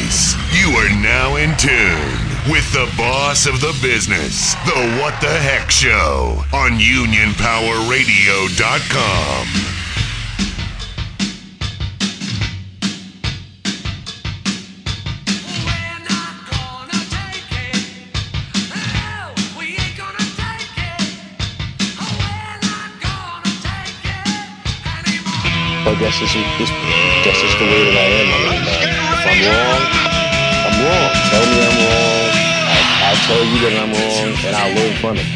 advice. You are now in tune with the boss of the business, The What the Heck Show on UnionPowerRadio.com. But that's just, just that's just the way that I am. I mean, uh, if I'm wrong, I'm wrong. Tell me I'm wrong. I'll, I'll tell you that I'm wrong, and I'll learn from it.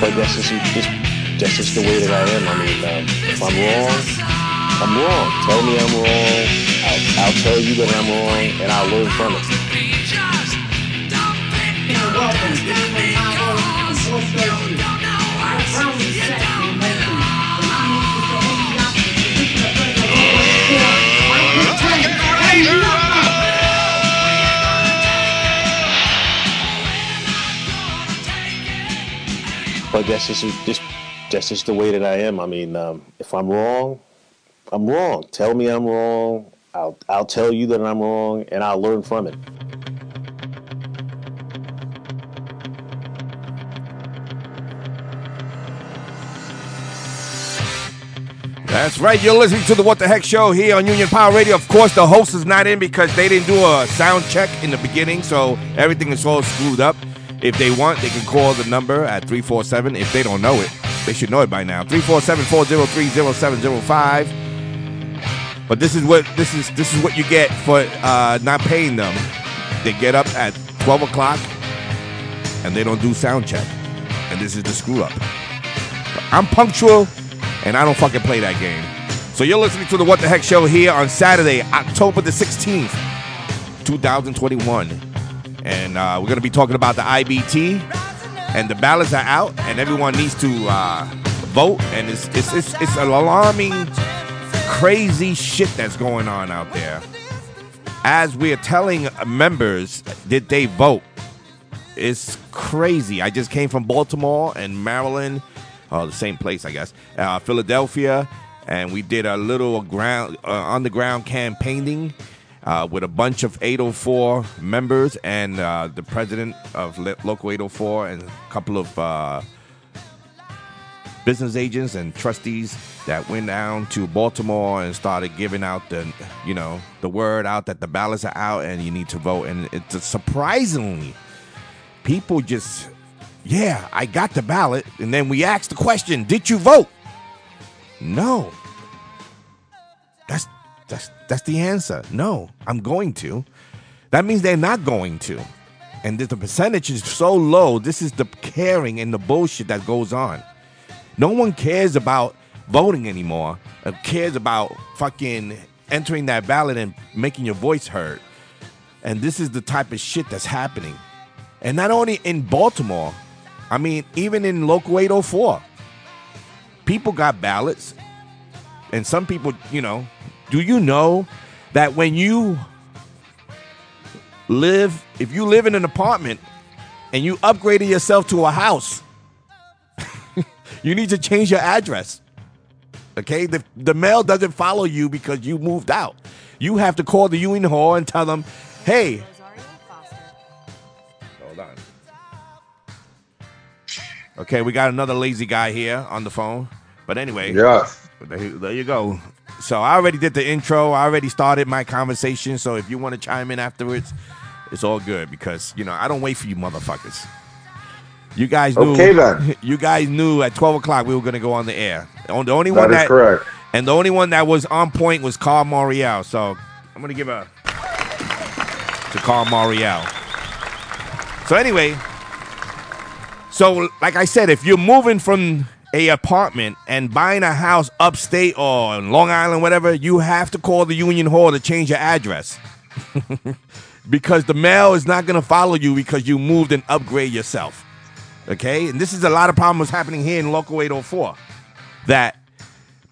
But that's just, just that's just the way that I am. I mean, um, if I'm wrong, I'm wrong. Tell me I'm wrong. I'll, I'll tell you that I'm wrong, and I'll learn from it. welcome. But that's just just that's just the way that I am. I mean, um, if I'm wrong, I'm wrong. Tell me I'm wrong. I'll I'll tell you that I'm wrong, and I'll learn from it. That's right. You're listening to the What the Heck Show here on Union Power Radio. Of course, the host is not in because they didn't do a sound check in the beginning, so everything is all screwed up. If they want, they can call the number at 347. If they don't know it, they should know it by now. 347 403 0705. But this is what this is this is what you get for uh, not paying them. They get up at 12 o'clock and they don't do sound check. And this is the screw up. I'm punctual and I don't fucking play that game. So you're listening to the What the Heck Show here on Saturday, October the 16th, 2021. And uh, we're going to be talking about the IBT. And the ballots are out, and everyone needs to uh, vote. And it's, it's, it's, it's an alarming, crazy shit that's going on out there. As we are telling members, did they vote? It's crazy. I just came from Baltimore and Maryland, uh, the same place, I guess, uh, Philadelphia, and we did a little ground uh, on the ground campaigning uh, with a bunch of 804 members and uh, the president of Lo- Local 804 and a couple of uh, business agents and trustees that went down to Baltimore and started giving out the, you know, the word out that the ballots are out and you need to vote. And it's surprisingly, people just, yeah, I got the ballot. And then we asked the question, did you vote? No. That's that's that's the answer. No, I'm going to. That means they're not going to. And the percentage is so low. This is the caring and the bullshit that goes on. No one cares about voting anymore. Uh, cares about fucking entering that ballot and making your voice heard. And this is the type of shit that's happening. And not only in Baltimore, I mean, even in local 804, people got ballots. And some people, you know, do you know that when you live, if you live in an apartment and you upgraded yourself to a house, you need to change your address. Okay? The, the mail doesn't follow you because you moved out. You have to call the Union Hall and tell them, hey, hold on. Okay, we got another lazy guy here on the phone. But anyway, Yeah. there, there you go. So I already did the intro. I already started my conversation. So if you want to chime in afterwards, it's all good because you know I don't wait for you motherfuckers. You guys knew. Okay, then. You guys knew at twelve o'clock we were going to go on the air. Only the only That one is that correct. and the only one that was on point was Carl Morial. So I'm going to give a to Carl Morial. So anyway, so like I said, if you're moving from a apartment and buying a house upstate or in Long Island, whatever, you have to call the Union Hall to change your address. because the mail is not going to follow you because you moved and upgrade yourself. Okay? And this is a lot of problems happening here in Local 804 that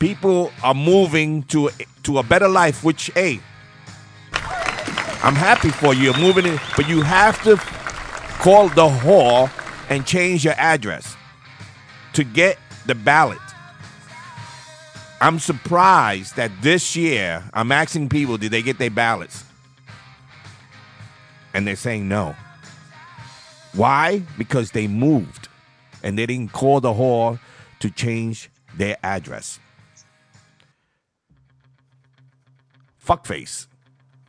people are moving to to a better life which hey I'm happy for you. You're moving in, but you have to call the hall and change your address to get the ballot. I'm surprised that this year I'm asking people, did they get their ballots? And they're saying no. Why? Because they moved and they didn't call the hall to change their address. Fuckface.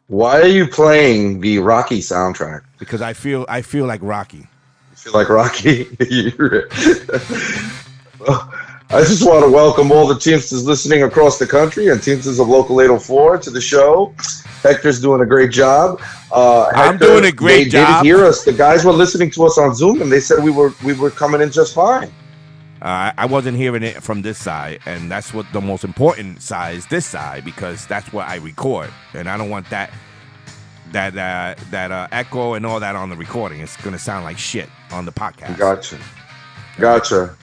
Why are you playing the Rocky soundtrack? Because I feel I feel like Rocky. You feel like Rocky? I just want to welcome all the Teamsters listening across the country and Teamsters of Local 804 to the show. Hector's doing a great job. Uh, I'm doing a great they job. did hear us. The guys were listening to us on Zoom, and they said we were we were coming in just fine. Uh, I wasn't hearing it from this side, and that's what the most important side is. This side because that's what I record, and I don't want that that uh, that uh, echo and all that on the recording. It's gonna sound like shit on the podcast. Gotcha. Gotcha.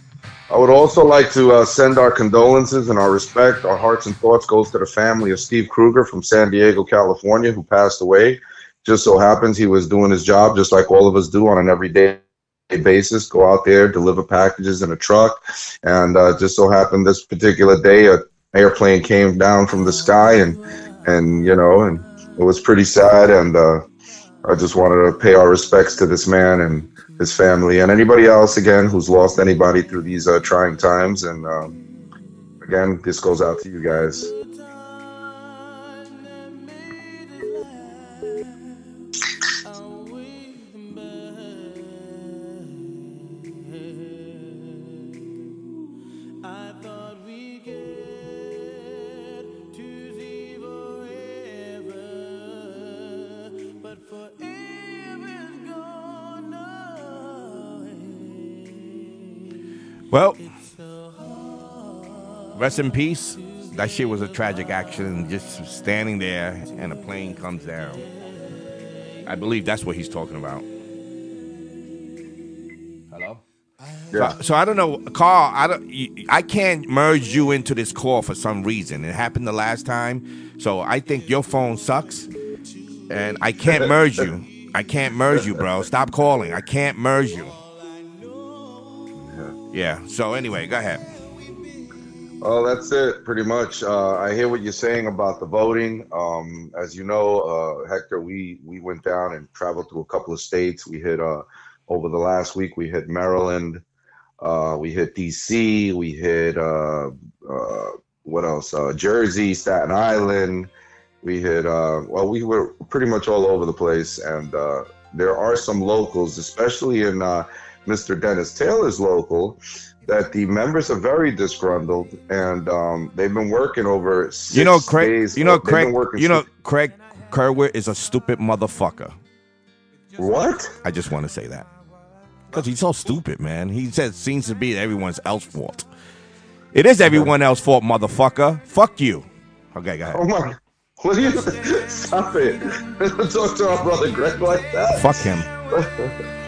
I would also like to uh, send our condolences and our respect. Our hearts and thoughts goes to the family of Steve Krueger from San Diego, California, who passed away. Just so happens he was doing his job just like all of us do on an everyday basis. Go out there, deliver packages in a truck, and uh, just so happened this particular day, a airplane came down from the sky, and and you know, and it was pretty sad. And uh, I just wanted to pay our respects to this man and his family and anybody else again who's lost anybody through these uh, trying times. And um, again, this goes out to you guys. Well, rest in peace. That shit was a tragic accident. Just standing there, and a plane comes down. I believe that's what he's talking about. Hello. Yeah. So, so I don't know, Carl. I don't. I can't merge you into this call for some reason. It happened the last time, so I think your phone sucks, and I can't merge you. I can't merge you, bro. Stop calling. I can't merge you. Yeah. So anyway, go ahead. Oh, that's it, pretty much. Uh, I hear what you're saying about the voting. Um, as you know, uh, Hector, we we went down and traveled through a couple of states. We hit uh, over the last week. We hit Maryland. Uh, we hit D.C. We hit uh, uh, what else? Uh, Jersey, Staten Island. We hit. Uh, well, we were pretty much all over the place, and uh, there are some locals, especially in uh, Mr. Dennis Taylor's local that the members are very disgruntled and um, they've been working over six You know, Craig. days. You know, Craig. You know, six- Craig Kerwin is a stupid motherfucker. what? I just want to say that because he's so stupid, man. He says seems to be everyone's else fault. It is everyone else's fault, motherfucker. Fuck you. Okay, go Oh ahead. my! What are you? Stop it! Don't talk to our brother Greg like that. Fuck him.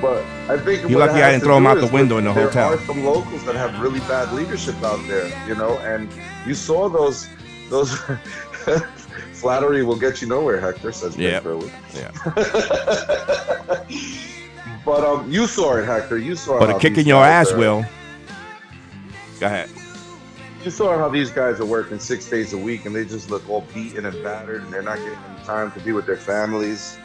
But I think you're lucky I didn't throw him out the window in the there hotel. are some locals that have really bad leadership out there, you know, and you saw those those. Flattery will get you nowhere, Hector says. Yep. Yeah. But um, you saw it, Hector. You saw. But a kick in your ass are- will. Go ahead. You saw how these guys are working six days a week, and they just look all beaten and battered, and they're not getting any time to be with their families.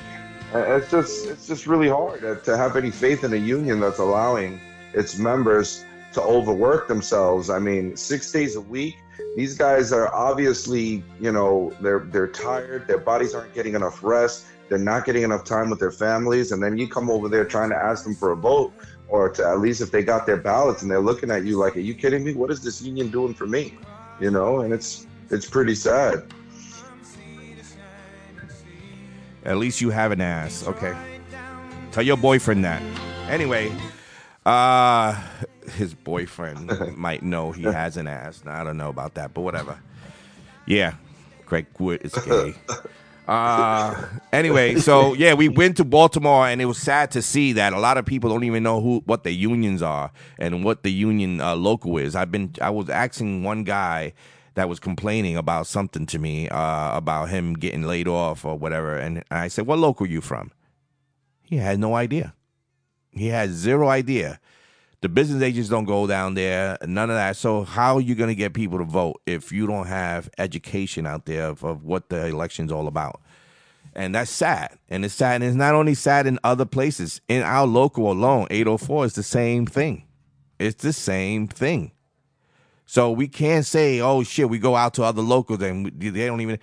And It's just, it's just really hard uh, to have any faith in a union that's allowing its members to overwork themselves. I mean, six days a week. These guys are obviously, you know, they're they're tired. Their bodies aren't getting enough rest. They're not getting enough time with their families, and then you come over there trying to ask them for a vote or to at least if they got their ballots and they're looking at you like, "Are you kidding me? What is this union doing for me?" You know, and it's it's pretty sad. At least you have an ass. Okay. Tell your boyfriend that. Anyway, uh his boyfriend might know he has an ass. I don't know about that, but whatever. Yeah. Craig Wood is gay. Uh anyway, so yeah, we went to Baltimore and it was sad to see that a lot of people don't even know who what the unions are and what the union uh, local is. I've been I was asking one guy that was complaining about something to me uh, about him getting laid off or whatever, and I said, "What local are you from?" He had no idea. He had zero idea. The business agents don't go down there, none of that. So how are you going to get people to vote if you don't have education out there of, of what the election's all about? And that's sad. And it's sad. And it's not only sad in other places. In our local alone, 804 is the same thing. It's the same thing. So we can't say, oh shit, we go out to other locals and they don't even.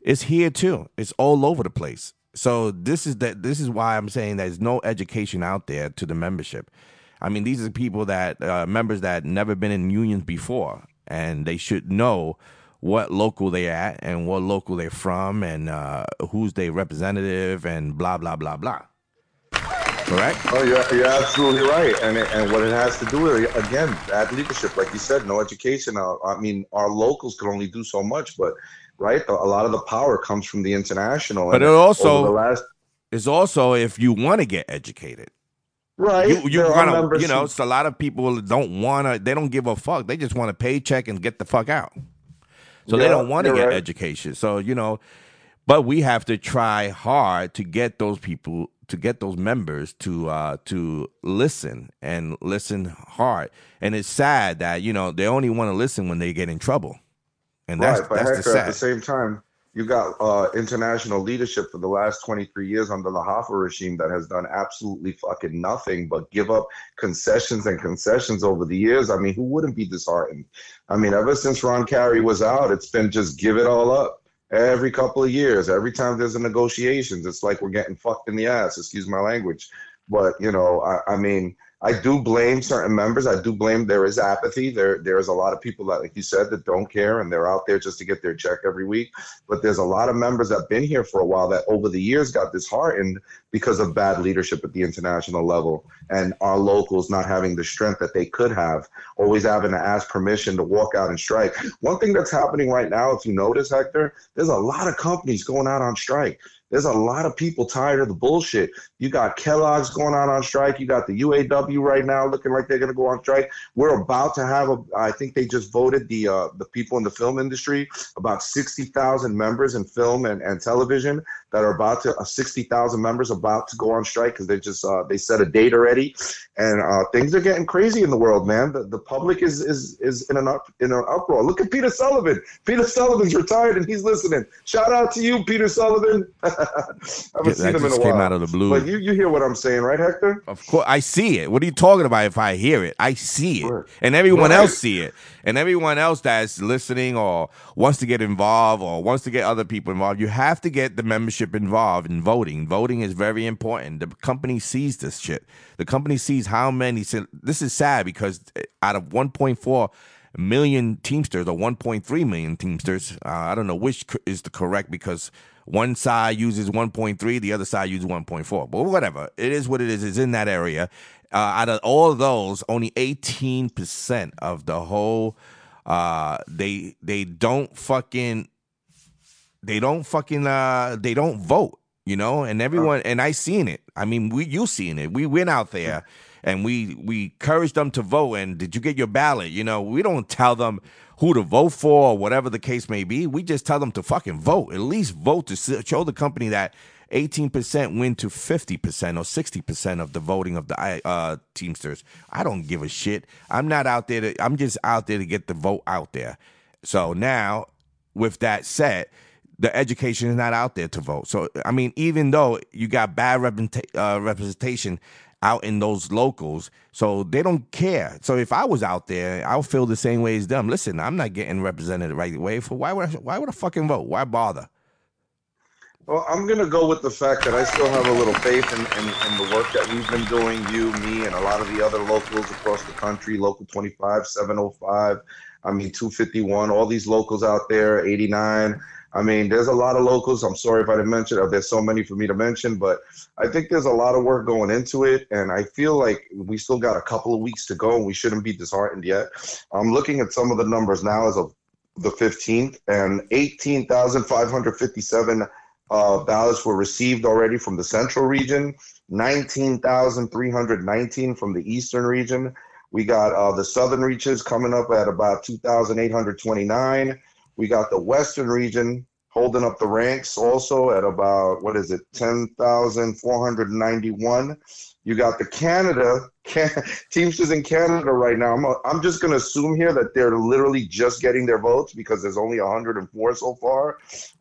It's here too. It's all over the place. So this is that. This is why I'm saying there's no education out there to the membership. I mean, these are people that uh, members that never been in unions before, and they should know what local they're at and what local they're from and uh, who's their representative and blah blah blah blah. Correct. Oh, you're, you're absolutely right. And it, and what it has to do with, again, bad leadership. Like you said, no education. Uh, I mean, our locals can only do so much, but, right, a lot of the power comes from the international. But And it also- the last, It's also if you want to get educated. right, you you gonna you know it's a lot of people don't want to they don't give a fuck they just want a paycheck and get the fuck out so they don't want to get right. education so you know but we have to try hard to get those people to get those members to uh to listen and listen hard and it's sad that you know they only want to listen when they get in trouble and that's right, but that's the Hector, at the same time, you got uh, international leadership for the last 23 years under the Hoffa regime that has done absolutely fucking nothing but give up concessions and concessions over the years. I mean, who wouldn't be disheartened? I mean, ever since Ron Carey was out, it's been just give it all up. Every couple of years, every time there's a negotiations, it's like we're getting fucked in the ass. Excuse my language, but you know, I, I mean, I do blame certain members. I do blame there is apathy. There there is a lot of people that, like you said, that don't care and they're out there just to get their check every week. But there's a lot of members that've been here for a while that over the years got disheartened because of bad leadership at the international level and our locals not having the strength that they could have, always having to ask permission to walk out and strike. One thing that's happening right now, if you notice, Hector, there's a lot of companies going out on strike. There's a lot of people tired of the bullshit. You got Kellogg's going out on strike. You got the UAW right now looking like they're going to go on strike. We're about to have a. I think they just voted the uh, the people in the film industry about sixty thousand members in film and, and television that are about to uh, sixty thousand members about to go on strike because they just uh, they set a date already, and uh, things are getting crazy in the world, man. The, the public is is is in an up in an uproar. Look at Peter Sullivan. Peter Sullivan's retired and he's listening. Shout out to you, Peter Sullivan. I haven't seen him in a while. came out of the blue. But you you hear what I'm saying, right, Hector? Of course, I see it. What are you talking about? If I hear it, I see it, and everyone Right. else see it, and everyone else that's listening or wants to get involved or wants to get other people involved. You have to get the membership involved in voting. Voting is very important. The company sees this shit. The company sees how many. This is sad because out of 1.4 million Teamsters or 1.3 million Teamsters, uh, I don't know which is the correct because one side uses 1.3, the other side uses 1.4. But whatever, it is what it is. It's in that area. Uh, out of all of those, only 18% of the whole, uh, they they don't fucking, they don't fucking, uh, they don't vote. You know, and everyone, and I seen it. I mean, we you seen it. We went out there and we we encouraged them to vote. And did you get your ballot? You know, we don't tell them who to vote for or whatever the case may be. We just tell them to fucking vote. At least vote to show the company that 18% win to 50% or 60% of the voting of the uh, Teamsters. I don't give a shit. I'm not out there to, I'm just out there to get the vote out there. So now, with that said, the education is not out there to vote. So, I mean, even though you got bad uh, representation out in those locals, so they don't care. So if I was out there, I'll feel the same way as them. Listen, I'm not getting represented the right way. For why would I, why would I fucking vote? Why bother? Well, I'm to go with the fact that I still have a little faith in, in, in the work that we've been doing, you, me, and a lot of the other locals across the country, Local 25, 705, I mean, 251, all these locals out there, 89. I mean, there's a lot of locals. I'm sorry if I didn't mention. There's so many for me to mention, but I think there's a lot of work going into it. And I feel like we still got a couple of weeks to go and we shouldn't be disheartened yet. I'm looking at some of the numbers now as of the 15th, and 18,557 uh, ballots were received already from the central region, 19,319 from the eastern region. We got uh, the southern reaches coming up at about 2,829. We got the western region holding up the ranks also at about what is it, ten thousand four hundred ninety-one. You got the Canada can, Teamsters in Canada right now. I'm, I'm just going to assume here that they're literally just getting their votes because there's only 104 so far.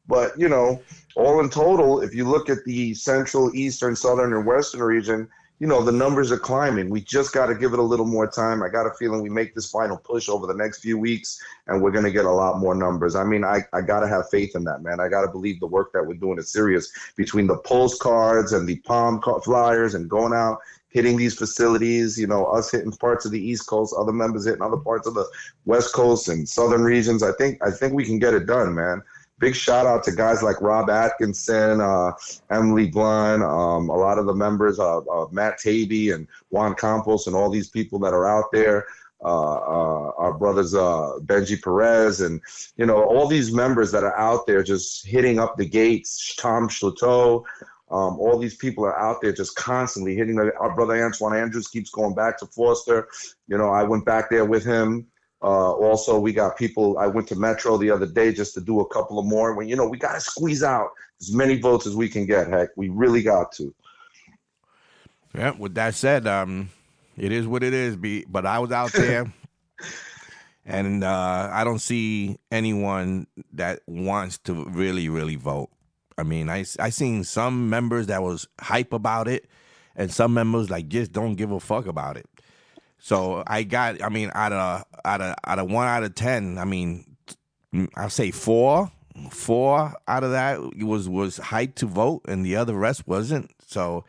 But you know, all in total, if you look at the central, eastern, southern, and western region, you know the numbers are climbing. We just got to give it a little more time. I got a feeling we make this final push over the next few weeks, and we're going to get a lot more numbers. I mean, I, I got to have faith in that, man. I got to believe the work that we're doing is serious between the postcards and the palm flyers and going out hitting these facilities. You know, us hitting parts of the East Coast, other members hitting other parts of the West Coast and southern regions. I think I think we can get it done, man big shout out to guys like Rob Atkinson, uh, Emily Blunt, um, a lot of the members, of, uh, Matt Taby and Juan Campos, and all these people that are out there. Uh, uh, our brothers uh, Benji Perez, and you know all these members that are out there just hitting up the gates. Tom Schlateau, um, all these people are out there just constantly hitting. The, our brother Antoine Andrews keeps going back to Foster. You know, I went back there with him. Uh, also, we got people. I went to Metro the other day just to do a couple of more. When you know, we got to squeeze out as many votes as we can get. Heck, we really got to. Yeah. With that said, um, it is what it is. Be but I was out there, and uh, I don't see anyone that wants to really, really vote. I mean, I I seen some members that was hype about it, and some members like just don't give a fuck about it. So I got, I mean, out of out of out of one out of ten, I mean, I'll say four, four out of that was was hyped to vote, and the other rest wasn't. So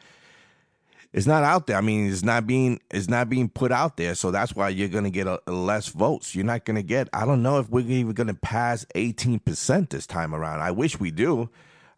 it's not out there. I mean, it's not being it's not being put out there. So that's why you're gonna get a, a less votes. You're not gonna get. I don't know if we're even gonna pass 18 percent this time around. I wish we do.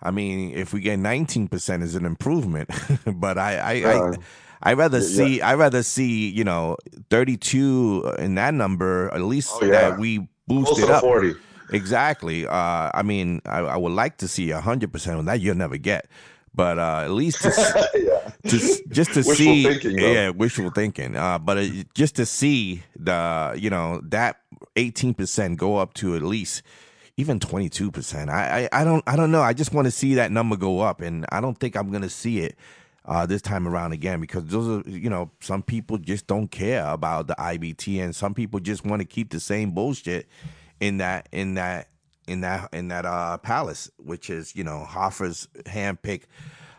I mean, if we get 19 percent, is an improvement. but I I. Uh, I I rather yeah. see I rather see you know 32 in that number at least Oh, yeah. that we boost Close it to up 40. exactly. Uh, I mean I, I would like to see hundred percent on that you'll never get, but uh, at least to, yeah. to just to see thinking, yeah wishful thinking. Uh, but it, just to see the you know that 18 percent go up to at least even 22 percent. I, I I don't I don't know. I just want to see that number go up, and I don't think I'm gonna see it uh, this time around again because those are you know some people just don't care about the IBT and some people just want to keep the same bullshit in that in that in that in that uh palace which is you know Hoffa's handpick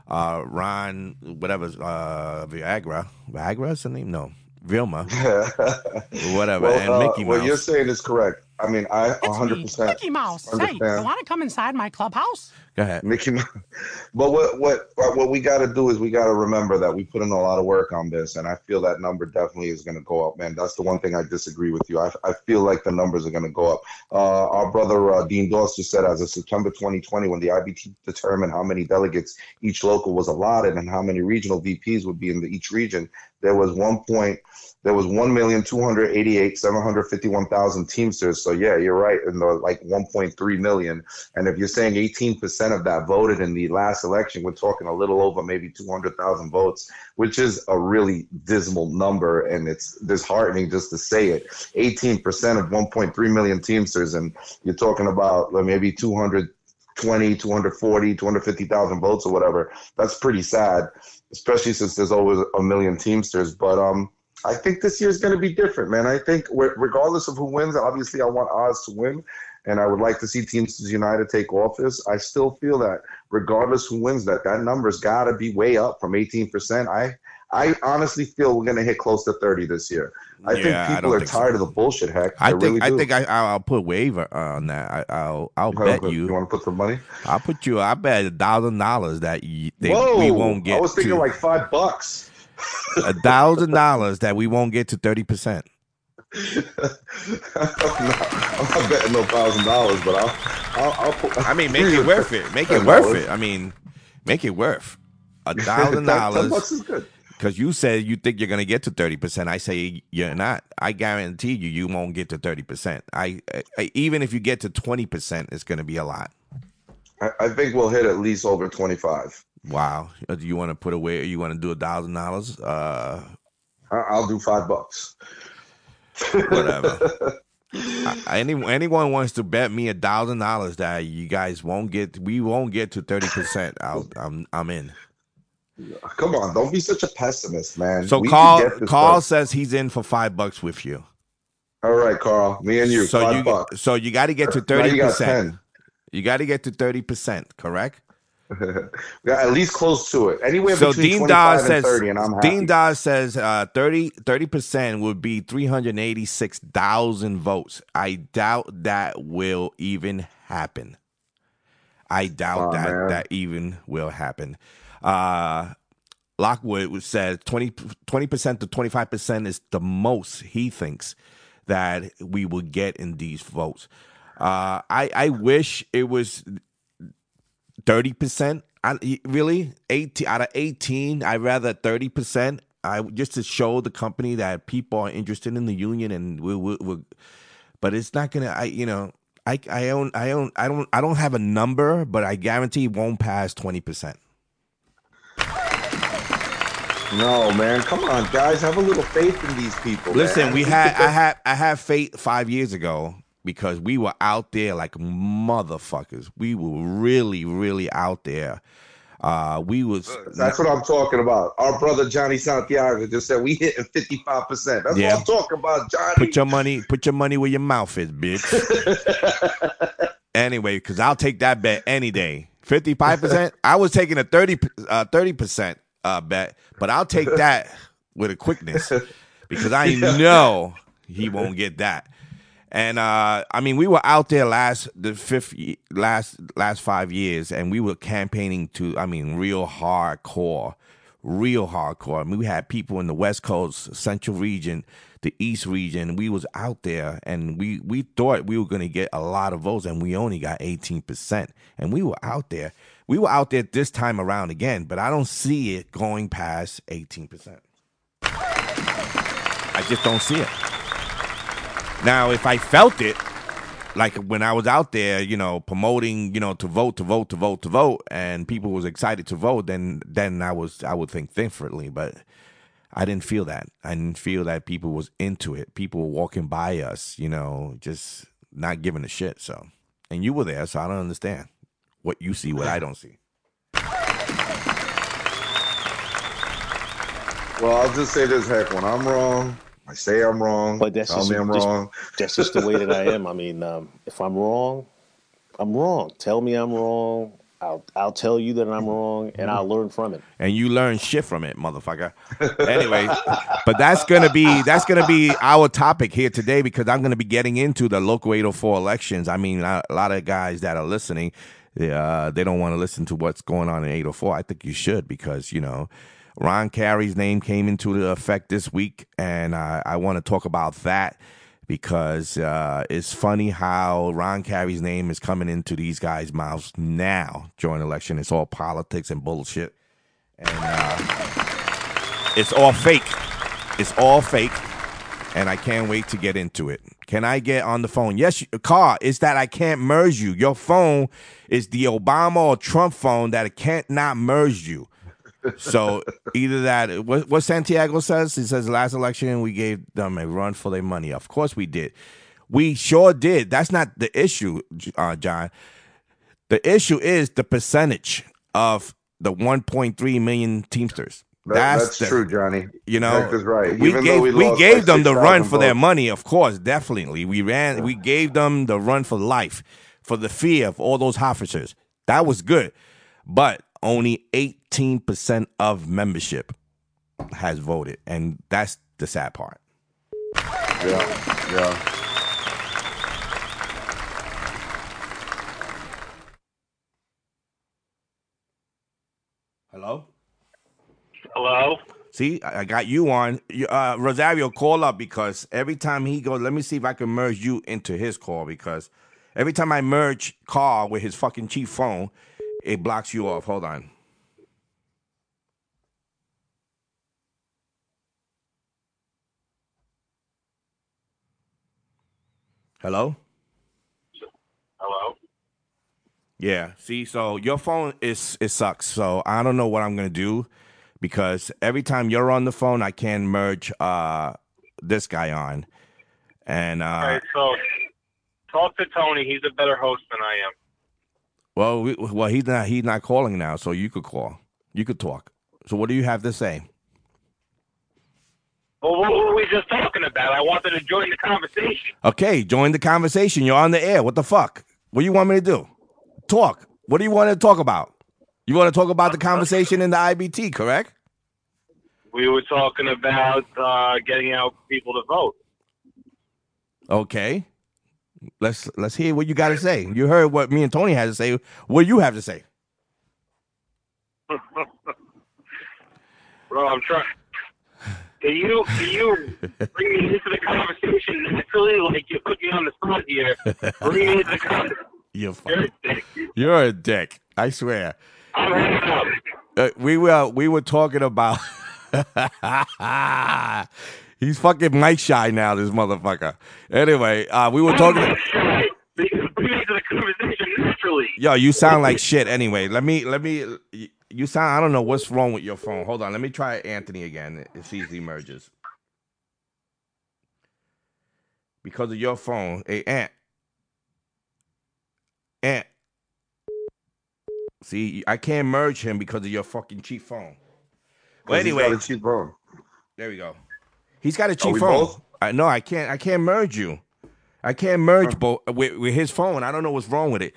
uh Ron whatever uh Viagra. Viagra is the name? No. Vilma. Whatever Well, and uh, Mickey what you're saying is correct. I mean, I It's 100 me, percent Mickey Mouse. Say, understand. you want to come inside my clubhouse? go ahead Mickey Mouse. But what what what we got to do is we got to remember that we put in a lot of work on this, and I feel that number definitely is going to go up, man. That's the one thing I disagree with you. I, I feel like the numbers are going to go up. Uh, our brother uh, Dean Doss just said, as of September 2020, when the IBT determined how many delegates each local was allotted and how many regional VPs would be in the, each region, there was one point. There was one million two hundred eighty-eight seven hundred fifty-one thousand Teamsters. So yeah, you're right. In the like 1.3 million, and if you're saying 18% of that voted in the last election, we're talking a little over maybe 200,000 votes, which is a really dismal number. And it's disheartening just to say it. 18% of 1.3 million Teamsters, and you're talking about maybe 220, 240, 250,000 votes or whatever. That's pretty sad, especially since there's always a million Teamsters. But, um, I think this year's going to be different, man. I think regardless of who wins, obviously I want Oz to win, and I would like to see Teamsters United take office. I still feel that regardless who wins, that that number's got to be way up from 18%. I I honestly feel we're going to hit close to 30 this year. I Yeah, think people are think so. tired of the bullshit. Heck, I think really I think I I'll put waiver on that I, I'll I'll bet okay. you You want to put some money? I'll put you I bet a thousand dollars that you, they, Whoa! we won't get to I was thinking to, like five bucks. a thousand dollars that we won't get to thirty percent. I'm, not, I'm not betting no thousand dollars, but I'll, I'll, I'll put. I mean, make it worth it. Make it worth it. I mean, make it worth a thousand dollars. bucks is good. Because you said you think you're gonna get to thirty percent. I say you're not. I guarantee you, you won't get to thirty percent. I, I even if you get to twenty percent, it's gonna be a lot. I, I think we'll hit at least over 25. Wow. Uh, Do you want to put away? You want to do a thousand dollars? Uh, I- I'll do five bucks. whatever. I- any anyone wants to bet me a thousand dollars that you guys won't get, we won't get to thirty percent. I'm I'm in. Come on, don't be such a pessimist, man. So We Carl Carl done. says he's in for five bucks with you. All right, Carl. Me and you. so you bucks. so you got to get to thirty percent. You got to get to thirty percent, correct? At least close to it. Anywhere So between Dean 25 Dawes and says 30, and I'm happy. Dean Dawes says uh, 30 percent would be three hundred eighty six thousand votes. I doubt that will even happen. I doubt Aw, that man. that even will happen. Uh, Lockwood said 20 percent to twenty five percent is the most he thinks that we will get in these votes. Uh, I I wish it was thirty percent. Really eighteen out of eighteen. I'd rather thirty percent. I just to show the company that people are interested in the union and we we we but it's not gonna. I you know I I own I own I don't I don't have a number, but I guarantee it won't pass twenty percent. No, man. Come on, guys. Have a little faith in these people. Listen, man. we had I had I had faith five years ago because we were out there like motherfuckers. We were really really out there. Uh, we was That's what I'm talking about. Our brother Johnny Santiago just said we hitting 55%. That's Yeah. what I'm talking about, Johnny. put your money put your money where your mouth is, bitch. anyway, because I'll take that bet any day. Fifty five percent. I was taking a 30 percent uh, bet, but I'll take that with a quickness because I know he won't get that. And uh, I mean, we were out there last the fifth last last five years, and we were campaigning to. I mean, real hardcore, real hardcore. I mean, we had people in the West Coast, Central Region, the East Region. We was out there, and we we thought we were going to get a lot of votes, and we only got eighteen percent. And we were out there. We were out there this time around again, but I don't see it going past eighteen percent. I just don't see it. Now, if I felt it, like when I was out there, you know, promoting, you know, to vote, to vote, to vote, to vote, and people was excited to vote, then then I was I would think differently. But I didn't feel that. I didn't feel that people was into it. People were walking by us, you know, just not giving a shit. So, and you were there, so I don't understand what you see, what I don't see. Well, I'll just say this, heck. When I'm wrong, I say I'm wrong. But that's Tell just- me I'm just- wrong. That's just the way that I am. I mean, um, if I'm wrong, I'm wrong. Tell me I'm wrong. I'll I'll tell you that I'm wrong, and I'll learn from it. and you learn shit from it, motherfucker. anyway, but that's gonna be that's gonna be our topic here today because I'm gonna be getting into the local 804 elections. I mean, a a lot of guys that are listening, uh, they don't want to listen to what's going on in 804. I think you should because you know. Ron Carey's name came into the effect this week, and uh, I want to talk about that because uh, it's funny how Ron Carey's name is coming into these guys' mouths now during election. It's all politics and bullshit and uh, it's all fake. It's all fake, and I can't wait to get into it. Can I get on the phone? Yes, car. It's that I can't merge you. Your phone is the Obama or Trump phone that it can't not merge you. So either that, what, what Santiago says, he says last election we gave them a run for their money. Of course we did. We sure did. That's not the issue, uh, John. The issue is the percentage of the 1.3 million Teamsters. That- that's that's the- true, Johnny. You know, Heck is right. we Even gave we we, gave them the run 6,000 for their money, of course, definitely. We ran, we gave them the run for life, for the fear of all those officers. That was good, but only 18% of membership has voted, and that's the sad part. Yeah, yeah. Hello. Hello? See, I got you on. Uh, Rosario, call up because every time he goes, let me see if I can merge you into his call because every time I merge Carl with his fucking cheap phone, it blocks you off. Hold on. Hello? Hello? Yeah. See, so your phone is it sucks. So I don't know what I'm gonna do because every time you're on the phone, I can merge uh this guy on, And uh, All right, so talk to Tony. He's a better host than I am. well, we, well, he's not he's not calling now, so you could call, you could talk. So what do you have to say? Well, what were we just talking about? I wanted to join the conversation. Okay, join the conversation. You're on the air. What the fuck? What do you want me to do? Talk. What do you want to talk about? You want to talk about the conversation in the IBT, correct? We were talking about uh, getting out people to vote. Okay. Let's let's hear what you got to say. You heard what me and Tony had to say. What do you have to say? Bro, I'm trying. Can you can you bring me into the conversation naturally? Like you put me on the spot here. Bring me into the conversation. You're You're a dick. you're a dick. I swear. I'm hanging up. Uh, we were we were talking about. He's fucking mic shy now. This motherfucker. Anyway, uh, we were talking. I'm shy. Bring me into the conversation naturally. Yo, you sound like shit. Anyway, let me let me. You sound. I don't know what's wrong with your phone. Hold on. Let me try Anthony again. If he emerges. Because of your phone, hey Ant. Ant. See, I can't merge him because of your fucking cheap phone. Well, 'Cause he's anyway, got a cheap phone. there we go. He's got a cheap phone. both? I no, I can't. I can't merge you. I can't merge both with, with his phone. I don't know what's wrong with it.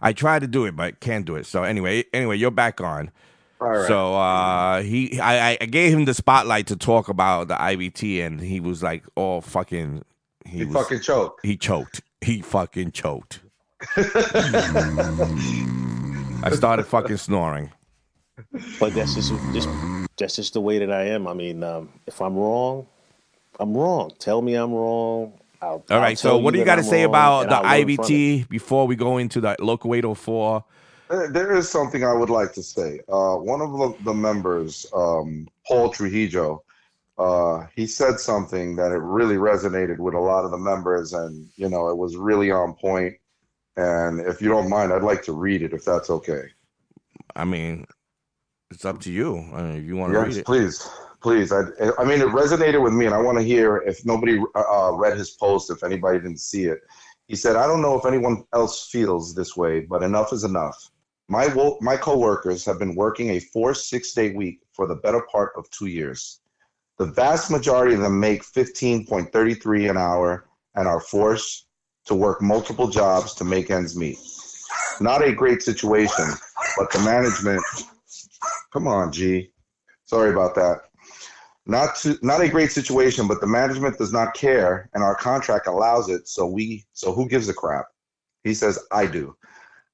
I tried to do it, but can't do it. So anyway, anyway, you're back on. All right. So uh, he, I, I gave him the spotlight to talk about the IBT, and he was like, all fucking. He, he was, fucking choked. he choked. He fucking choked. I started fucking snoring. But that's just, just that's just the way that I am. I mean, um, if I'm wrong, I'm wrong. Tell me I'm wrong. I'll, All right. So, what do you got to say about the IBT before we go into the local 804? There- There is something I would like to say. Uh, one of the, the members, um, Paul Trujillo, uh, he said something that it really resonated with a lot of the members, and you know it was really on point. And if you don't mind, I'd like to read it if that's okay. I mean, it's up to you. I mean, if you want to read Yes, it. please, please. I, I mean, it resonated with me, and I want to hear if nobody uh, read his post, if anybody didn't see it. He said, "I don't know if anyone else feels this way, but enough is enough. My wo- my coworkers have been working a four six day week for the better part of two years. The vast majority of them make fifteen point thirty three an hour and are forced to work multiple jobs to make ends meet. Not a great situation, but the management." Come on, G. Sorry about that. Not to, not a great situation, but the management does not care, and our contract allows it. So we, so who gives a crap? He says, I do.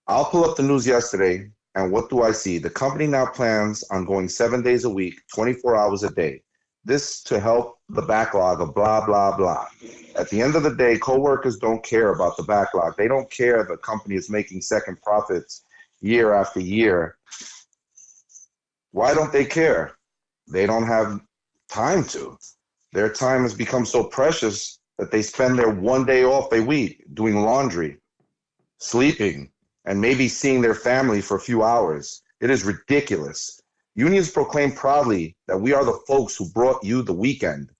I'll pull up the news yesterday, and what do I see? The company now plans on going seven days a week, 24 hours a day. This to help the backlog of blah blah blah. At the end of the day, coworkers don't care about the backlog. They don't care the company is making second profits year after year. Why don't they care? They don't have time to. Their time has become so precious that they spend their one day off a week doing laundry, sleeping, and maybe seeing their family for a few hours. It is ridiculous. Unions proclaim proudly that we are the folks who brought you the weekend.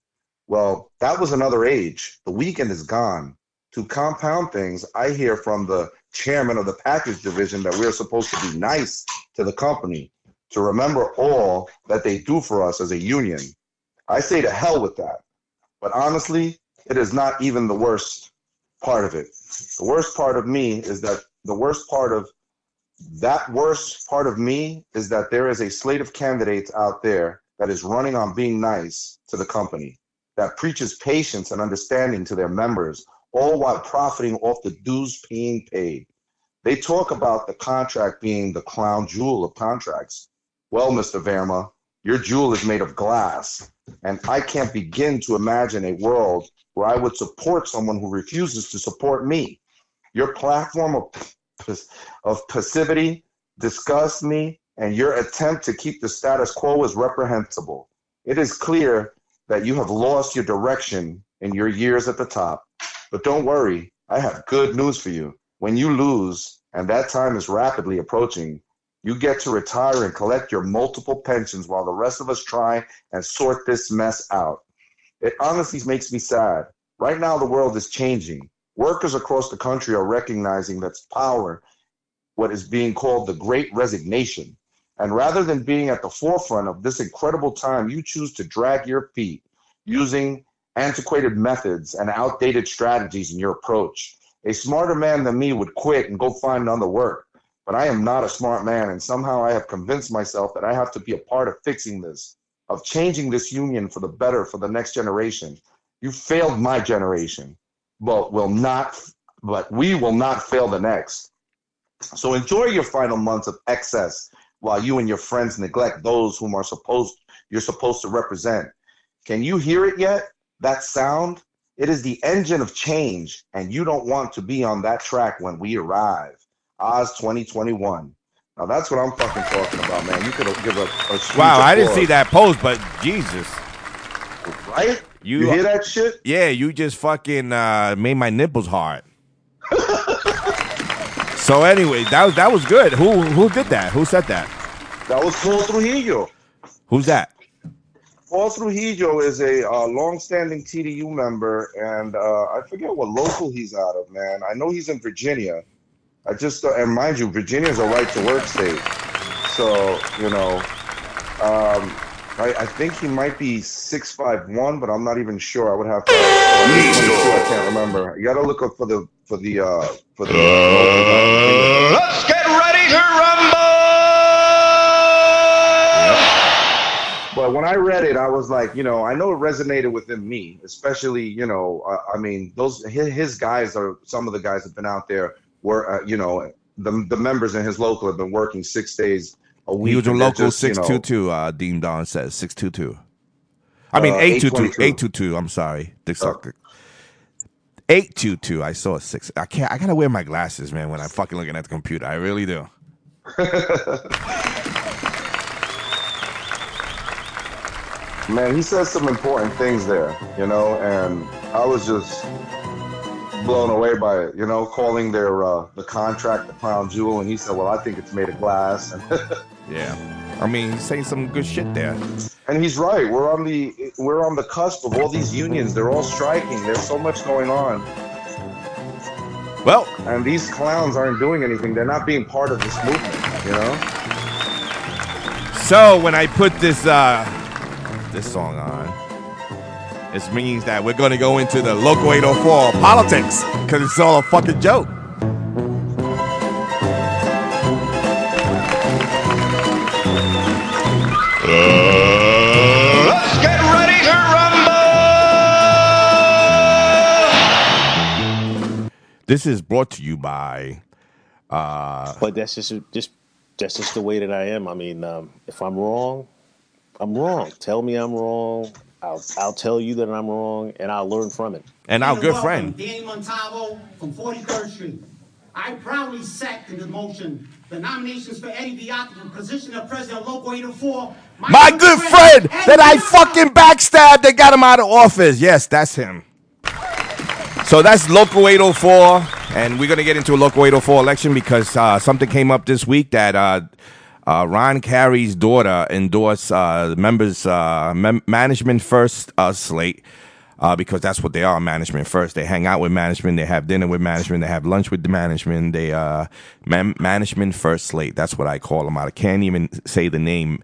Well, that was another age. The weekend is gone. To compound things, I hear from the chairman of the package division that we're supposed to be nice to the company, to remember all that they do for us as a union. I say to hell with that. But honestly, it is not even the worst part of it. The worst part of me is that the worst part of that worst part of me is that there is a slate of candidates out there that is running on being nice to the company, that preaches patience and understanding to their members, all while profiting off the dues being paid. They talk about the contract being the crown jewel of contracts. Well, Mr. Vairma, your jewel is made of glass, and I can't begin to imagine a world where I would support someone who refuses to support me. Your platform of, of passivity disgusts me, and your attempt to keep the status quo is reprehensible. It is clear that you have lost your direction in your years at the top. But don't worry, I have good news for you. When you lose, and that time is rapidly approaching, you get to retire and collect your multiple pensions while the rest of us try and sort this mess out. It honestly makes me sad. Right now, the world is changing. Workers across the country are recognizing that's power, what is being called the great resignation. And rather than being at the forefront of this incredible time, you choose to drag your feet using antiquated methods and outdated strategies in your approach. A smarter man than me would quit and go find another work. But I am not a smart man, and somehow I have convinced myself that I have to be a part of fixing this, of changing this union for the better for the next generation. You failed my generation, but will not but we will not fail the next. So enjoy your final months of excess while you and your friends neglect those whom are supposed you're supposed to represent. Can you hear it yet? That sound? It is the engine of change, and you don't want to be on that track when we arrive. Oz 2021. Now that's what I'm fucking talking about, man. You could give a, a Wow, I didn't see that post, but Jesus. Right? You- You, hear that shit? Yeah, you just fucking uh, made my nipples hard. so anyway, that was that was good. Who who did that? Who said that? That was Paul Trujillo. Who's that? Paul Trujillo is a uh, long-standing TDU member, and uh, I forget what local he's out of. Man, I know he's in Virginia. I just uh, and mind you, Virginia is a right-to-work state, so you know, um, I, I think he might be six five one, but I'm not even sure. I would have to. I can't remember. You got to look up for the for the uh, for the. Let's When I read it, I was like, you know, I know it resonated within me, especially, you know, uh, I mean, those his, his guys are some of the guys that have been out there were, uh, you know, the the members in his local have been working six days a week. He was a local just, six two two. Uh, Dean Don says six two two. I mean Uh, eight two two. 822. Eight two two. I'm sorry. Dick sucker. Eight two two. I saw a six. I can't. I gotta wear my glasses, man, when I'm fucking looking at the computer. I really do. Man, he says some important things there, you know, and I was just blown away by it, you know, calling their uh, the contract the crown jewel, and he said, "Well, I think it's made of glass," Yeah. I mean, he's saying some good shit there. And he's right. We're on the we're on the cusp of all these unions. They're all striking. There's so much going on, Well, and these clowns aren't doing anything. They're not being part of this movement. You know. So when I put this uh this song on, it means that we're gonna go into the local 804 politics because it's all a fucking joke. Let's get ready to rumble! This is brought to you by uh But that's just just that's just the way that I am. I mean, um, if I'm wrong, I'm wrong. Tell me I'm wrong. I'll I'll tell you that I'm wrong, and I'll learn from it. and our good friend. Danny Montalvo from 43rd Street. I proudly second the motion the nominations for Eddie Diaco for the position of President of Local 804. My good friend that I fucking backstabbed that got him out of office. Yes, that's him. So that's local 804, and we're gonna get into a local 804 election because uh, something came up this week that uh, uh, Ron Carey's daughter endorsed uh, members uh, mem- management first uh, slate. Uh, because that's what they are, management first. They hang out with management, they have dinner with management, they have lunch with the management. They uh, man- management first slate. That's what I call them. I can't even say the name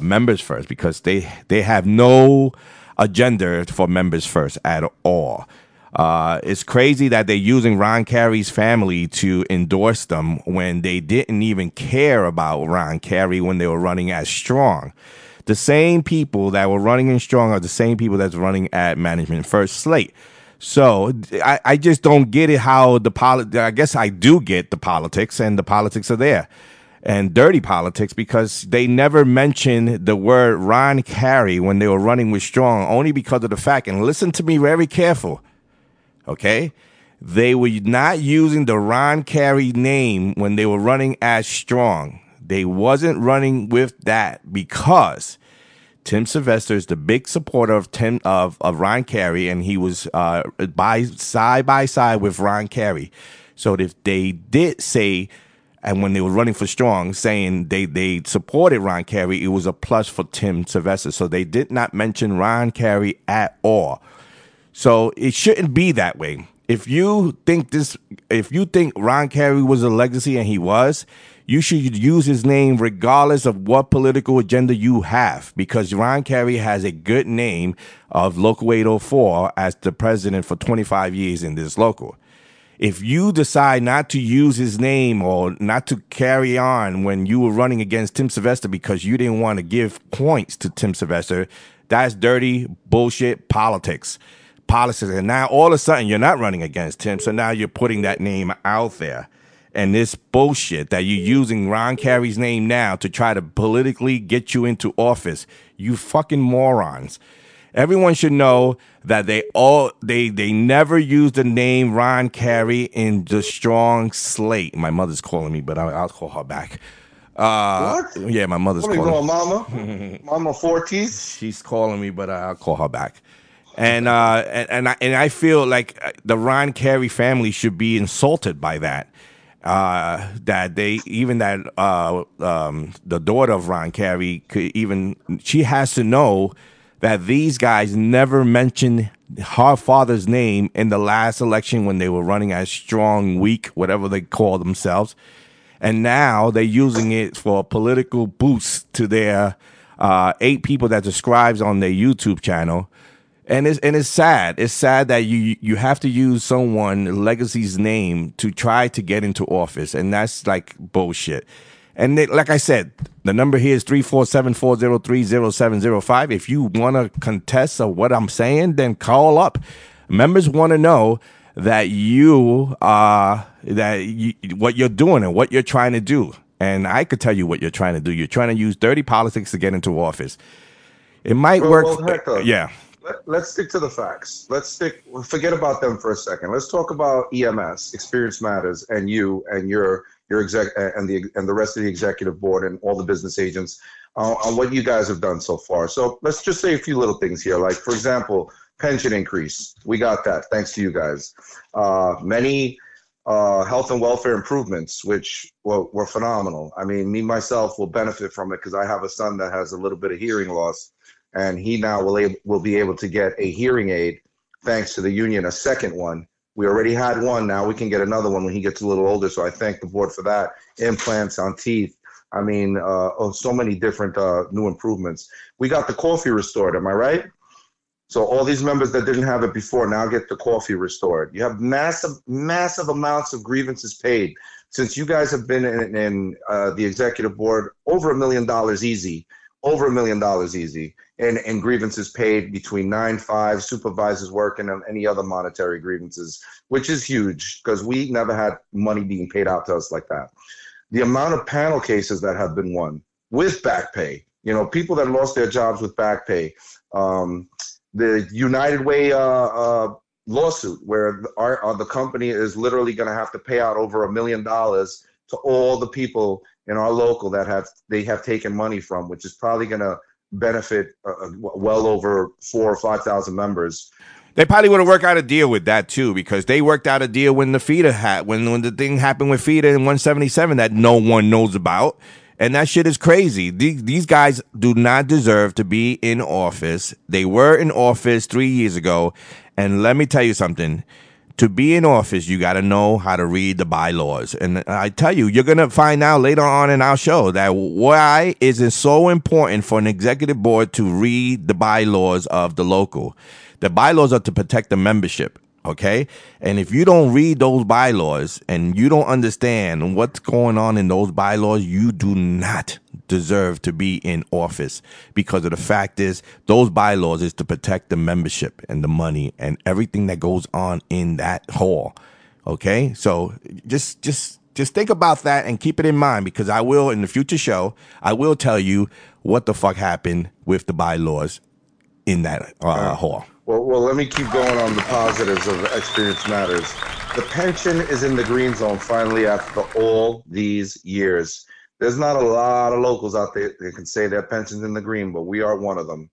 members first because they they have no agenda for members first at all. Uh, it's crazy that they're using Ron Carey's family to endorse them when they didn't even care about Ron Carey when they were running as strong. The same people that were running in strong are the same people that's running at management first slate. So I, I just don't get it how the polit. I guess I do get the politics, and the politics are there, and dirty politics because they never mentioned the word Ron Carey when they were running with strong, only because of the fact. And listen to me very careful okay? They were not using the Ron Carey name when they were running as strong. They wasn't running with that because Tim Sylvester is the big supporter of Tim of, of Ron Carey, and he was uh, by side by side with Ron Carey. So if they did say, and when they were running for strong, saying they they supported Ron Carey, it was a plus for Tim Sylvester. So they did not mention Ron Carey at all. So it shouldn't be that way. If you think this, if you think Ron Carey was a legacy and he was, you should use his name regardless of what political agenda you have, because Ron Carey has a good name of Local 804 as the president for 25 years in this local. If you decide not to use his name or not to carry on when you were running against Tim Sylvester because you didn't want to give points to Tim Sylvester, that's dirty bullshit politics. Politics. And now all of a sudden you're not running against him. so now you're putting that name out there. And this bullshit that you're using Ron Carey's name now to try to politically get you into office, you fucking morons. Everyone should know that they all they they never used the name Ron Carey in the strong slate. My mother's calling me, but I'll, I'll call her back. Uh, What? Yeah, my mother's What are you calling. going, Mama? Mama Fortis? She's calling me, but I'll call her back. And uh, and and I, and I feel like uh, the Ron Carey family should be insulted by that. Uh, that they even that uh, um, the daughter of Ron Carey could even she has to know that these guys never mentioned her father's name in the last election when they were running as strong, weak, whatever they call themselves and now they're using it for a political boost to their uh, eight people that describes on their YouTube channel. And it's and it's sad. It's sad that you you have to use someone legacy's name to try to get into office, and that's like bullshit. And they, like I said, the number here is three four seven four zero three zero seven zero five. If you want to contest of what I'm saying, then call up. Members want to know that you uh that you, what you're doing and what you're trying to do. And I could tell you what you're trying to do. You're trying to use dirty politics to get into office. It might Well, work. well, Hector, yeah. Let, let's stick to the facts. Let's stick. Forget about them for a second. Let's talk about EMS, Experience Matters, and you and your your exec and the and the rest of the executive board and all the business agents uh, on what you guys have done so far. So let's just say a few little things here. Like for example, pension increase. We got that thanks to you guys. Uh, many uh, health and welfare improvements, which were, were phenomenal. I mean, me myself will benefit from it because I have a son that has a little bit of hearing loss and he now will able, will be able to get a hearing aid thanks to the union, a second one. We already had one. Now we can get another one when he gets a little older. So I thank the board for that. Implants on teeth. I mean, uh, oh, so many different uh, new improvements. We got the coffee restored. Am I right? So all these members that didn't have it before now get the coffee restored. You have massive, massive amounts of grievances paid. Since you guys have been in, in uh, the executive board, over a million dollars easy, over a million dollars easy, and, and grievances paid between nine five supervisors working and any other monetary grievances, which is huge because we never had money being paid out to us like that. The amount of panel cases that have been won with back pay, you know, people that lost their jobs with back pay. Um, the United Way uh, uh, lawsuit, where our, uh, the company is literally going to have to pay out over a million dollars to all the people in our local that have they have taken money from, which is probably going to benefit uh, uh, well over four or five thousand members. They probably would have worked out a deal with that too, because they worked out a deal when the FIDA had when when the thing happened with FIDA in 177 that no one knows about. And that shit is crazy. These, these guys do not deserve to be in office. They were in office three years ago. And let me tell you something. To be in office, you got to know how to read the bylaws. And I tell you, you're going to find out later on in our show that why is it so important for an executive board to read the bylaws of the local. The bylaws are to protect the membership. Okay. And if you don't read those bylaws and you don't understand what's going on in those bylaws, you do not deserve to be in office because of the fact is those bylaws is to protect the membership and the money and everything that goes on in that hall. Okay. So just, just, just think about that and keep it in mind because I will in the future show, I will tell you what the fuck happened with the bylaws in that uh, hall. Well, well, let me keep going on the positives of Experience Matters. The pension is in the green zone finally after all these years. There's not a lot of locals out there that can say their pension's in the green, but we are one of them.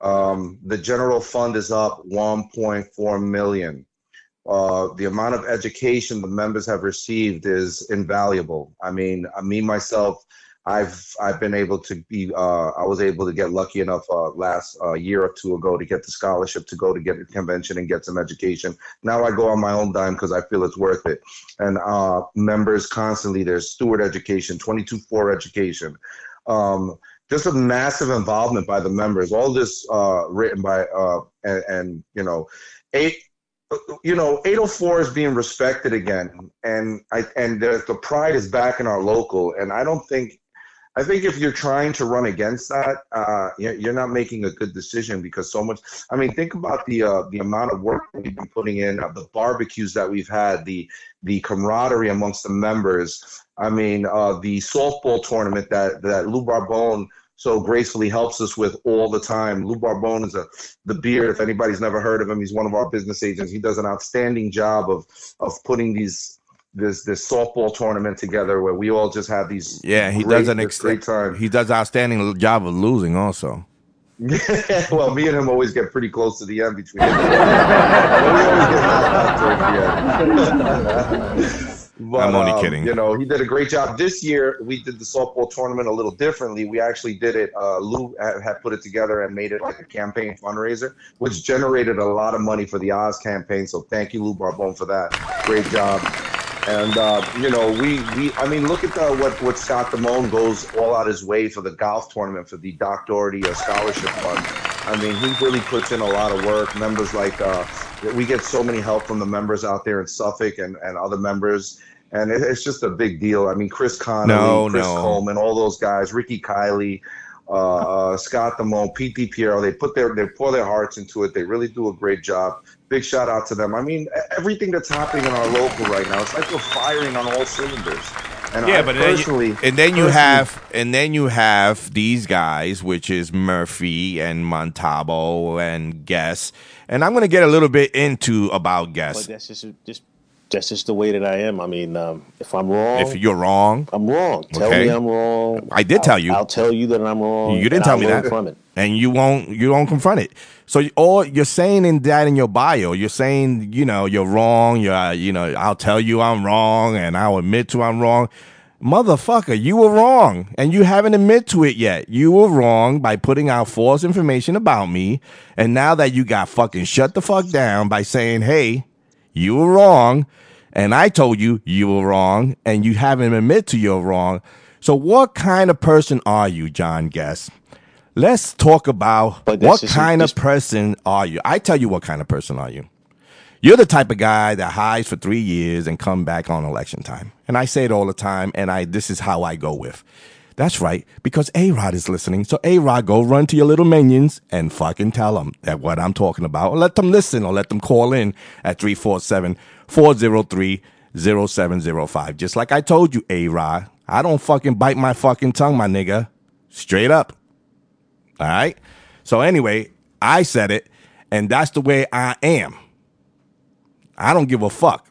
Um, the general fund is up 1.4 million. Uh, the amount of education the members have received is invaluable. I mean, me myself, I've I've been able to be uh, I was able to get lucky enough uh, last uh, year or two ago to get the scholarship to go to get a convention and get some education. Now I go on my own dime because I feel it's worth it. And uh, members constantly there's steward education, 22-4 education. Um, just a massive involvement by the members. All this uh, written by uh, and, and you know, eight you know, 804 is being respected again, and I and the, the pride is back in our local. And I don't think, I think if you're trying to run against that, uh, you're, not making a good decision because so much. I mean, think about the uh, the amount of work we've been putting in, uh, the barbecues that we've had, the the camaraderie amongst the members. I mean, uh, the softball tournament that that Lou Barbone so gracefully helps us with all the time. Lou Barbone is a the beard. If anybody's never heard of him, he's one of our business agents. He does an outstanding job of of putting these this this softball tournament together where we all just have these Yeah, he great, does an ex- great time. He does outstanding job of losing also. well, me and him always get pretty close to the end between. us. we always get knocked out towards the end. But, I'm only um, kidding. You know, he did a great job. This year, we did the softball tournament a little differently. We actually did it. Uh, Lou had, had put it together and made it like a campaign fundraiser, which generated a lot of money for the Oz campaign. So thank you, Lou Barbone, for that. Great job. And uh, you know, we we I mean, look at the what what Scott Damone goes all out his way for the golf tournament for the Doc Doherty uh, scholarship fund. I mean, he really puts in a lot of work. Members like uh, we get so many help from the members out there in Suffolk and, and other members. And it, it's just a big deal. I mean, Chris Connolly, No, Chris no. Coleman, all those guys, Ricky Kiley, uh, uh, Scott Damone, Pete DiPiero, they put their they pour their hearts into it. They really do a great job. Big shout out to them. I mean, everything that's happening in our local right now, it's like we're firing on all cylinders. And Yeah, I but then personally, you, and then you personally- have and then you have these guys, which is Murphy and Montalvo and Guess, and I'm going to get a little bit into about But Guess. that's just just that's just the way that I am. I mean, um, if I'm wrong, If you're wrong, I'm wrong. Tell Okay. me I'm wrong. I did I'll- tell you. I'll tell you that I'm wrong. You didn't tell I'll me that. from it. and you won't you don't confront it. So you- all you're saying in that in your bio, you're saying you know you're wrong. You're uh, you know I'll tell you I'm wrong, and I'll admit to I'm wrong. Motherfucker, you were wrong, and you haven't admit to it yet. You were wrong by putting out false information about me, and now that you got fucking shut the fuck down by saying, "Hey, you were wrong," and I told you you were wrong, and you haven't admitted to you're wrong. So what kind of person are you, John Guest? Let's talk about what kind of person are you? I tell you what kind of person are you. You're the type of guy that hides for three years and come back on election time. And I say it all the time, and I this is how I go with. That's right, because A Rod is listening. So A Rod, go run to your little minions and fucking tell them that what I'm talking about. Or let them listen or let them call in at 347 403 0705. Just like I told you, A Rod. I don't fucking bite my fucking tongue, my nigga. Straight up. All right. So anyway, I said it, and that's the way I am. I don't give a fuck.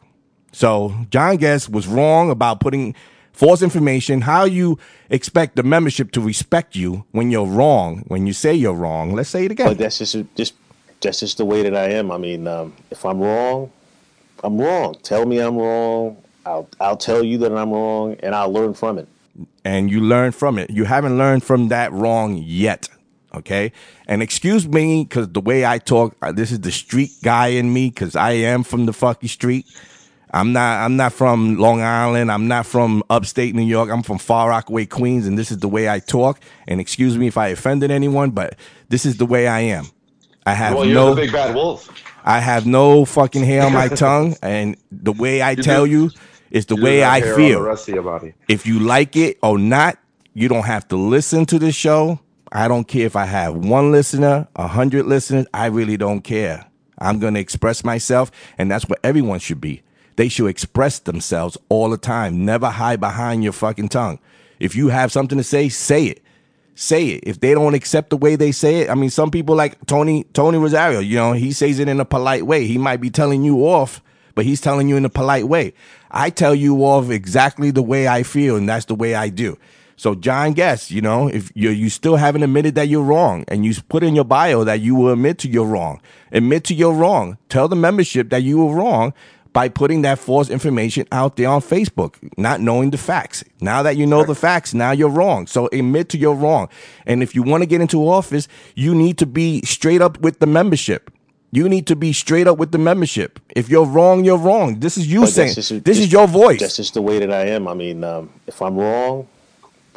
So John Guest was wrong about putting false information. How you expect the membership to respect you when you're wrong? When you say you're wrong, let's say it again. But that's just just that's just the way that I am. I mean, um, if I'm wrong, I'm wrong. Tell me I'm wrong. I'll I'll tell you that I'm wrong, and I'll learn from it. and you learn from it. You haven't learned from that wrong yet. Okay. And excuse me, because the way I talk, uh, this is the street guy in me, because I am from the fucking street. I'm not. I'm not from Long Island. I'm not from upstate New York. I'm from Far Rockaway, Queens, and this is the way I talk. And excuse me if I offended anyone, but this is the way I am. I have well, you're no. the big bad wolf. I have no fucking hair on my tongue, and the way I tell do- you is the You way I feel rest of your body. if you like it or not, you don't have to listen to the show. I don't care if I have one listener, a hundred listeners. I really don't care. I'm going to express myself, and that's what everyone should be. They should express themselves all the time. Never hide behind your fucking tongue. If you have something to say, say it. Say it. If they don't accept the way they say it, I mean, some people like Tony Tony Rosario. You know, he says it in a polite way. He might be telling you off, but he's telling you in a polite way. I tell you off exactly the way I feel, and that's the way I do. So, John Guess, you know, if you you still haven't admitted that you're wrong, and you put in your bio that you will admit to you're wrong, admit to you're wrong. Tell the membership that you were wrong. By putting that false information out there on Facebook, not knowing the facts. Now that you know the facts, now you're wrong. So admit to you're wrong. And if you want to get into office, you need to be straight up with the membership. You need to be straight up with the membership. If you're wrong, you're wrong. This is you But saying. just- this is your voice. That's just the way that I am. I mean, um, if I'm wrong,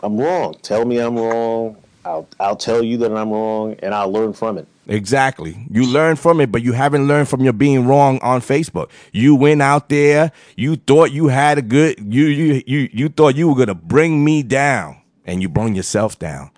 I'm wrong. Tell me I'm wrong. I'll I'll tell you that I'm wrong, and I'll learn from it. Exactly. You learn from it, but you haven't learned from your being wrong on Facebook. You went out there, you thought you had a good you you you you thought you were gonna bring me down, and you brought yourself down.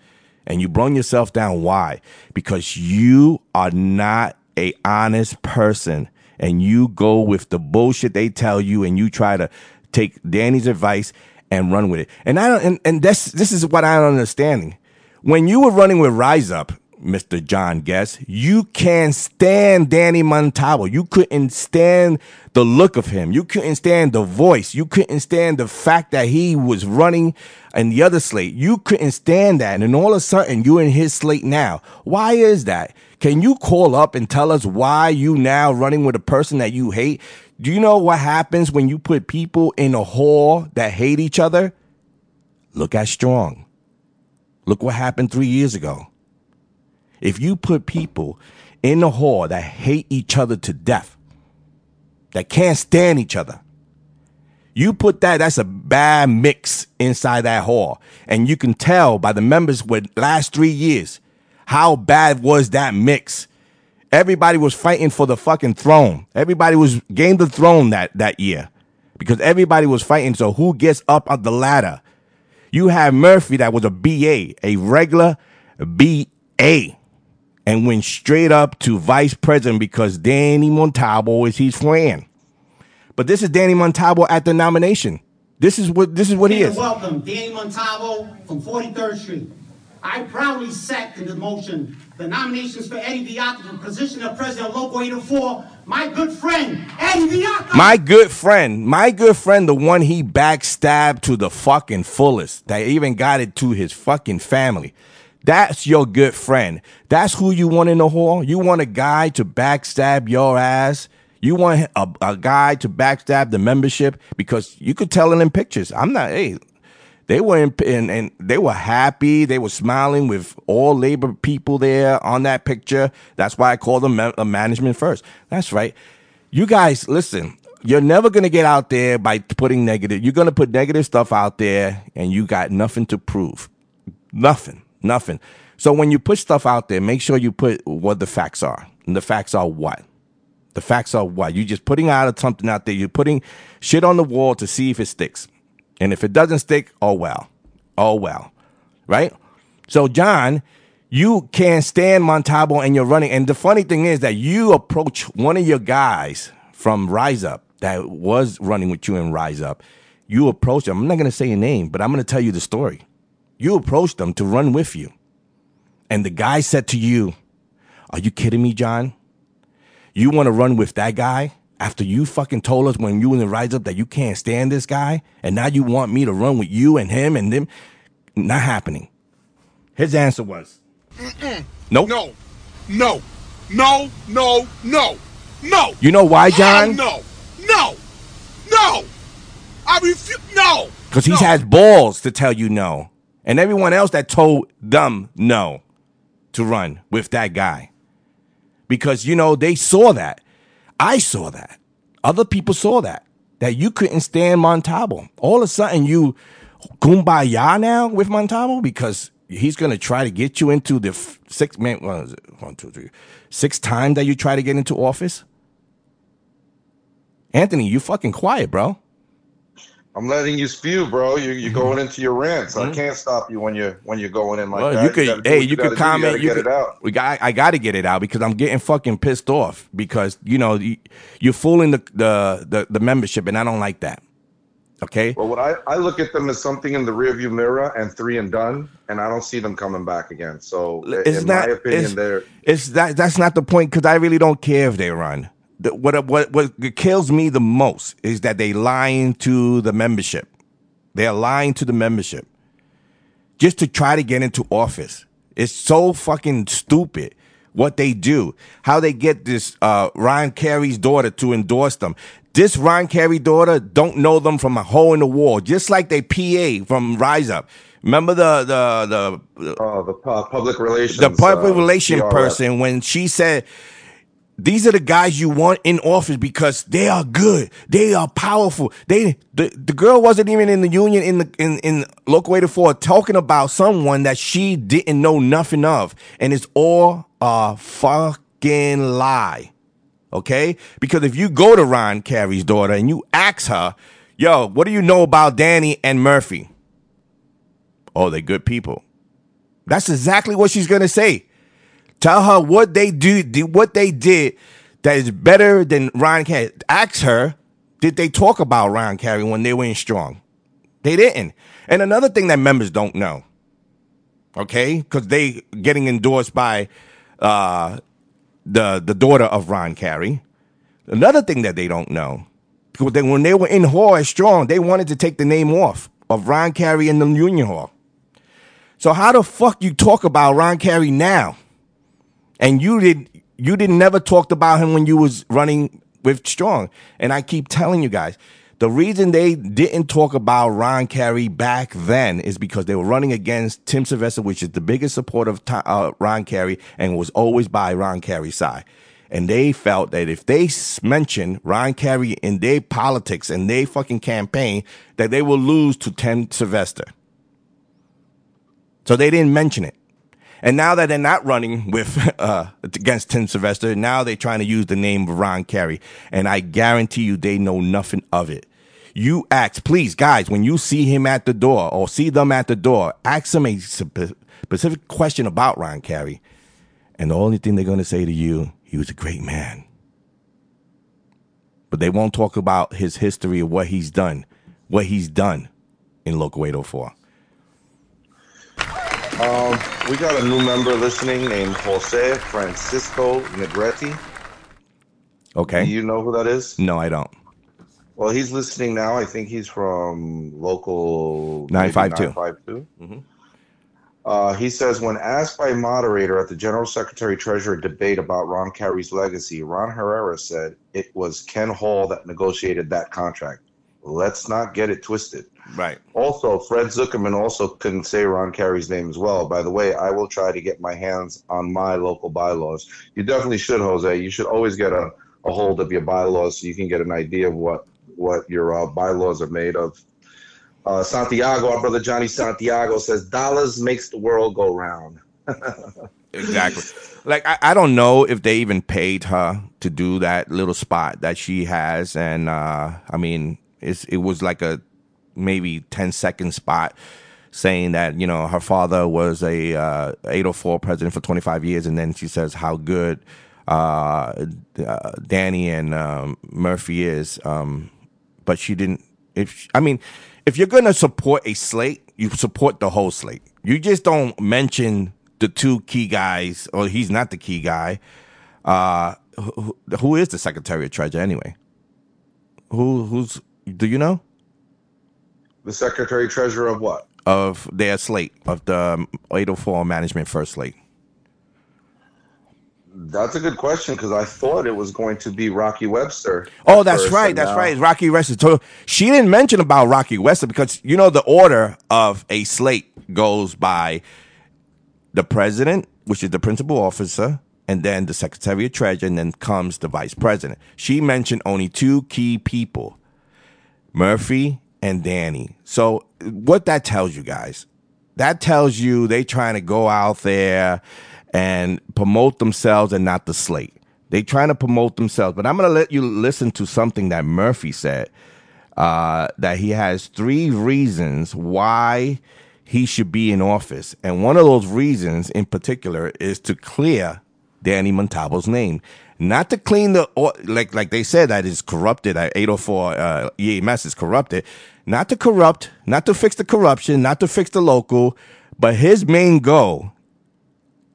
And you brought yourself down. Why? Because you are not a honest person and you go with the bullshit they tell you and you try to take Danny's advice and run with it. And I don't and, and this this is what I don't understanding. When you were running with Rise Up, Mr. John Guest, you can't stand Danny Montalvo. You couldn't stand the look of him. You couldn't stand the voice. You couldn't stand the fact that he was running in the other slate. You couldn't stand that. And then all of a sudden, you're in his slate now. Why is that? Can you call up and tell us why you now running with a person that you hate? Do you know what happens when you put people in a hall that hate each other? Look at Strong. Look what happened three years ago. If you put people in the hall that hate each other to death, that can't stand each other, you put that, that's a bad mix inside that hall. And you can tell by the members with last three years how bad was that mix. Everybody was fighting for the fucking throne. Everybody was game the throne that, that year because everybody was fighting. So who gets up on the ladder? You have Murphy that was a BA, a regular BA, and went straight up to vice president because Danny Montalvo is his friend. But this is Danny Montalvo at the nomination. This is what this is what he is. Welcome, Danny Montalvo from 43rd Street. I proudly second the motion, the nominations for Eddie Villata for position of President of Local 804, my good friend, Eddie Villata. My good friend, my good friend, the one he backstabbed to the fucking fullest, that even got it to his fucking family. That's your good friend. That's who you want in the hall. You want a guy to backstab your ass. You want a, a guy to backstab the membership because you could tell it in pictures. I'm not, hey, they were in, and, and they were happy. They were smiling with all labor people there on that picture. That's why I call them ma- management first. That's right. You guys, listen. You're never gonna get out there by putting negative. You're gonna put negative stuff out there, and you got nothing to prove. Nothing. Nothing. So when you put stuff out there, make sure you put what the facts are. And the facts are what? The facts are what? You're just putting out something out there. You're putting shit on the wall to see if it sticks. And if it doesn't stick, oh well. Oh well. Right? So, John, you can't stand Montalvo and you're running. And the funny thing is that you approach one of your guys from Rise Up that was running with you in Rise Up. You approach him. I'm not going to say your name, but I'm going to tell you the story. You approached them to run with you. And the guy said to you, Are you kidding me, John? You want to run with that guy after you fucking told us when you were in the Rise Up that you can't stand this guy? And now you want me to run with you and him and them? Not happening. His answer was, Nope. No, no, no, no, no, no. You know why, John? Hell no, no, no. I refuse. No. Because he no. has balls to tell you no. And everyone else that told them no to run with that guy. Because, you know, they saw that. I saw that. Other people saw that. That you couldn't stand Montalvo. All of a sudden, you kumbaya now with Montalvo because he's going to try to get you into the six, man, it? One, two, three, six times that you try to get into office. Anthony, you fucking quiet, bro. I'm letting you spew, bro. You you're going into your rants. I can't stop you when you're when you're going in like Mm-hmm. Well, that. you could, gotta hey, you gotta could comment. gotta You get could, it out. We got, I got to get it out because I'm getting fucking pissed off because you know you, you're fooling the, the the the membership, and I don't like that. Okay, Well, what I, I look at them as something in the rearview mirror and three and done, and I don't see them coming back again. So, it's in not. my opinion, it's, they're it's that. That's not the point because I really don't care if they run. The, what what what kills me the most is that they lying to the membership. They're lying to the membership just to try to get into office. It's so fucking stupid. what they do, how they get this uh, Ryan Carey's daughter to endorse them. This Ryan Carey daughter don't know them from a hole in the wall, just like they PA from Rise Up. Remember the the the Oh, the pu- public relations. the public uh, relation PRF. person when she said these are the guys you want in office because they are good. They are powerful. They the, the girl wasn't even in the union in the in in local 84 talking about someone that she didn't know nothing of. And it's all a fucking lie. Okay? Because if you go to ron carey's daughter and you ask her yo what do you know about danny and murphy? Oh they're good people. That's exactly what she's gonna say. Tell her what they do, do what they did that is better than Ryan Carey. Ask her, did they talk about Ryan Carey when they were in strong? They didn't. And another thing that members don't know, okay, because they getting endorsed by uh, the the daughter of Ron Carey. Another thing that they don't know, because they, when they were in Hall as strong, they wanted to take the name off of Ron Carey in the Union Hall. So how the fuck you talk about Ron Carey now? And you did you didn't never talked about him when you was running with Strong. And I keep telling you guys, the reason they didn't talk about Ron Carey back then is because they were running against Tim Sylvester, which is the biggest supporter of uh, Ron Carey and was always by Ron Carey's side. And they felt that if they mentioned Ron Carey in their politics and their fucking campaign, that they will lose to Tim Sylvester. So they didn't mention it. And now that they're not running with uh, against Tim Sylvester, now they're trying to use the name of Ron Carey. And I guarantee you they know nothing of it. You ask, please, guys, when you see him at the door or see them at the door, ask them a specific question about Ron Carey. And the only thing they're going to say to you, he was a great man. But they won't talk about his history of what he's done, what he's done in Local 804. Um, we got a new member listening named Jose Francisco Negretti. Okay. Do you know who that is? No, I don't. Well, he's listening now. I think he's from local 952. 952. Uh, he says, when asked by a moderator at the General Secretary Treasurer debate about Ron Carey's legacy, Ron Herrera said it was Ken Hall that negotiated that contract. Let's not get it twisted. Right. Also, Fred Zuckerman also couldn't say Ron Carey's name as well. By the way, I will try to get my hands on my local bylaws. You definitely should, Jose. You should always get a, a hold of your bylaws so you can get an idea of what what your uh, bylaws are made of. Uh, Santiago, our brother Johnny Santiago says, "Dollars makes the world go round." Exactly. Like I, I don't know if they even paid her to do that little spot that she has, and uh, I mean, it's it was like a maybe 10 second spot saying that you know her father was a uh, 804 president for 25 years, and then she says how good uh, uh, Danny and um, Murphy is, um, but she didn't. If I mean, if you're gonna support a slate, you support the whole slate. You just don't mention the two key guys, or he's not the key guy. Uh, who, who is the Secretary of Treasury anyway? Who who's do you know The Secretary Treasurer of what? of their slate of the um, 804 management first slate? That's a good question because I thought it was going to be Rocky Webster. Oh, that's first, right. That's now- right. Rocky Webster. So she didn't mention about Rocky Webster because you know the order of a slate goes by the president, which is the principal officer, and then the secretary of treasury, and then comes the vice president. She mentioned only two key people, Murphy and Danny. So what that tells you guys, that tells you they trying to go out there and promote themselves and not the slate. They trying to promote themselves. But I'm going to let you listen to something that Murphy said. Uh, that he has three reasons why he should be in office, and one of those reasons in particular is to clear Danny Montalvo's name, not to clean the or- like like they said that is corrupted. At 804 uh, EMS is corrupted, not to corrupt, not to fix the corruption, not to fix the local, but his main goal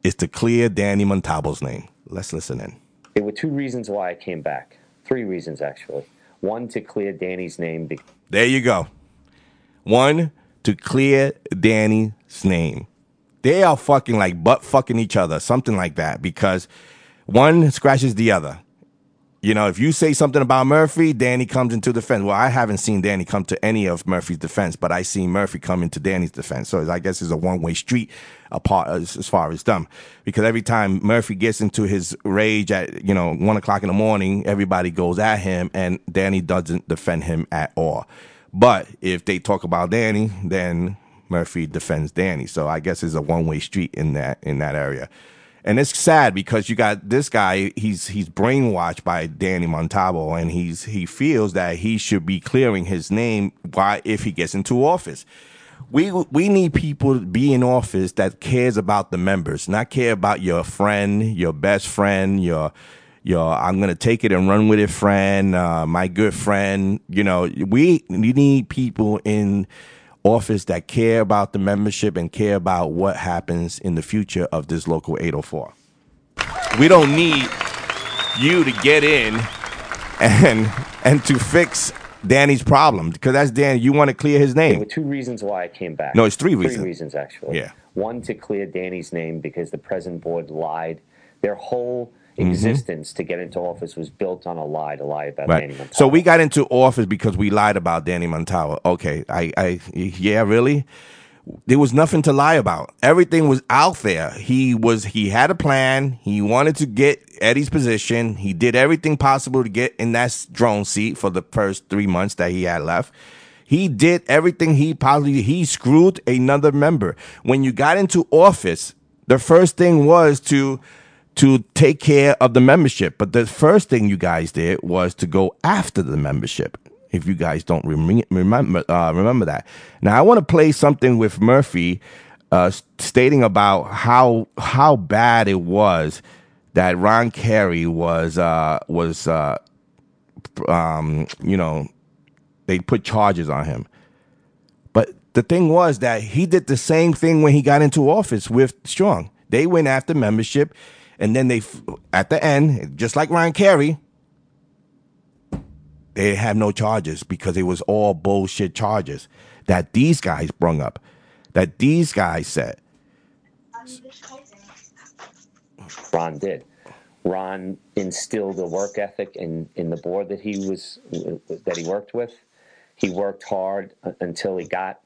is to clear Danny Montalvo's name. Let's listen in. There were two reasons why I came back. Three reasons, actually. One, to clear Danny's name. There you go. One, to clear Danny's name. They are fucking like butt fucking each other, something like that, because one scratches the other. You know, if you say something about Murphy, Danny comes into defense. Well, I haven't seen Danny come to any of Murphy's defense, but I seen Murphy come into Danny's defense. So I guess it's a one way street apart as, as far as them. Because every time Murphy gets into his rage at, you know, one o'clock in the morning, everybody goes at him and Danny doesn't defend him at all. But if they talk about Danny, then Murphy defends Danny. So I guess it's a one way street in that in that area. And it's sad because you got this guy, he's he's brainwashed by Danny Montalvo and he's he feels that he should be clearing his name why if he gets into office. We we need people to be in office that cares about the members, not care about your friend, your best friend, your your I'm gonna take it and run with it friend, uh, my good friend. You know, we we need people in office that care about the membership and care about what happens in the future of this local 804. We don't need you to get in and and to fix Danny's problem because that's Danny. You want to clear his There were name. two reasons why I came back. No, it's three reasons. Three reasons, actually. Yeah. One, to clear Danny's name because the present board lied. Their whole Mm-hmm. existence to get into office was built on a lie, to lie about Danny Right. So we got into office because we lied about Danny Montalvo. Okay. I, I, yeah, really? There was nothing to lie about. Everything was out there. He was, he had a plan. He wanted to get Eddie's position. He did everything possible to get in that drone seat for the first three months that he had left. He did everything he possibly, he screwed another member. When you got into office, the first thing was to, to take care of the membership. But the first thing you guys did was to go after the membership. If you guys don't rem- remember, uh, remember that. Now I want to play something with Murphy, uh, stating about how how bad it was that Ron Carey was uh, was uh, um, you know they put charges on him. But the thing was that he did the same thing when he got into office with Strong. They went after membership, and then they, at the end, just like Ryan Carey, they have no charges because it was all bullshit charges that these guys brung up, that these guys said. Ron did. Ron instilled a work ethic in, in the board that he was that he worked with. He worked hard uh, until he got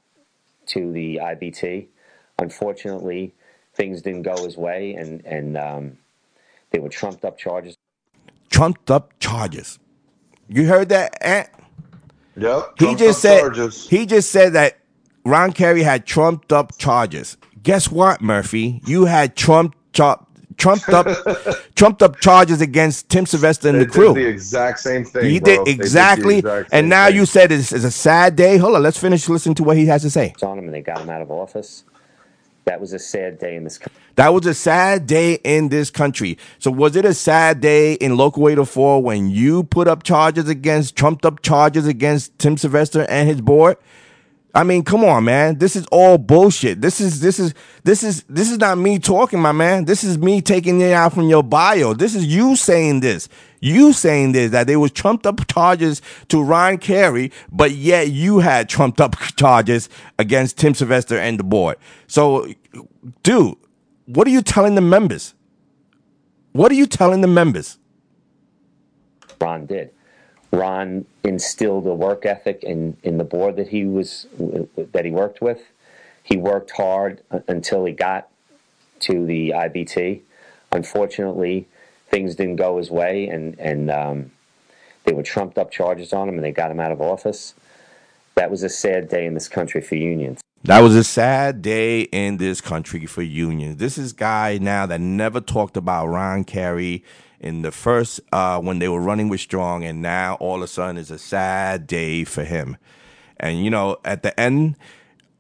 to the IBT. Unfortunately, things didn't go his way, and and um, they were trumped up charges. Trumped up charges. You heard that, Ant? Yep. He just up said charges. he just said that Ron Carey had trumped up charges. Guess what, Murphy? You had trumped char- trumped up trumped up charges against Tim Sylvester and They the crew. did the exact same thing. he bro. did They the exactly, exact and now thing. you said it's, it's a sad day. Hold on, let's finish listening to what he has to say. on him, and they got him out of office. That was a sad day in this country. That was a sad day in this country. So was it a sad day in Local 804 when you put up charges against, trumped up charges against Tim Sylvester and his board? I mean, come on, man. This is all bullshit. This is this is this is this is not me talking, my man. This is me taking it out from your bio. This is you saying this. You saying this that there was trumped up charges to Ron Carey, but yet you had trumped up charges against Tim Sylvester and the board. So, dude, what are you telling the members? What are you telling the members? Ron did. Ron instilled a work ethic in, in the board that he was that he worked with. He worked hard uh, until he got to the IBT. Unfortunately, things didn't go his way, and and um, they were trumped up charges on him, and they got him out of office. That was a sad day in this country for unions. That was a sad day in this country for unions. This is guy now that never talked about Ron Carey in the first uh, when they were running with Strong, and now all of a sudden it's a sad day for him. And you know, at the end,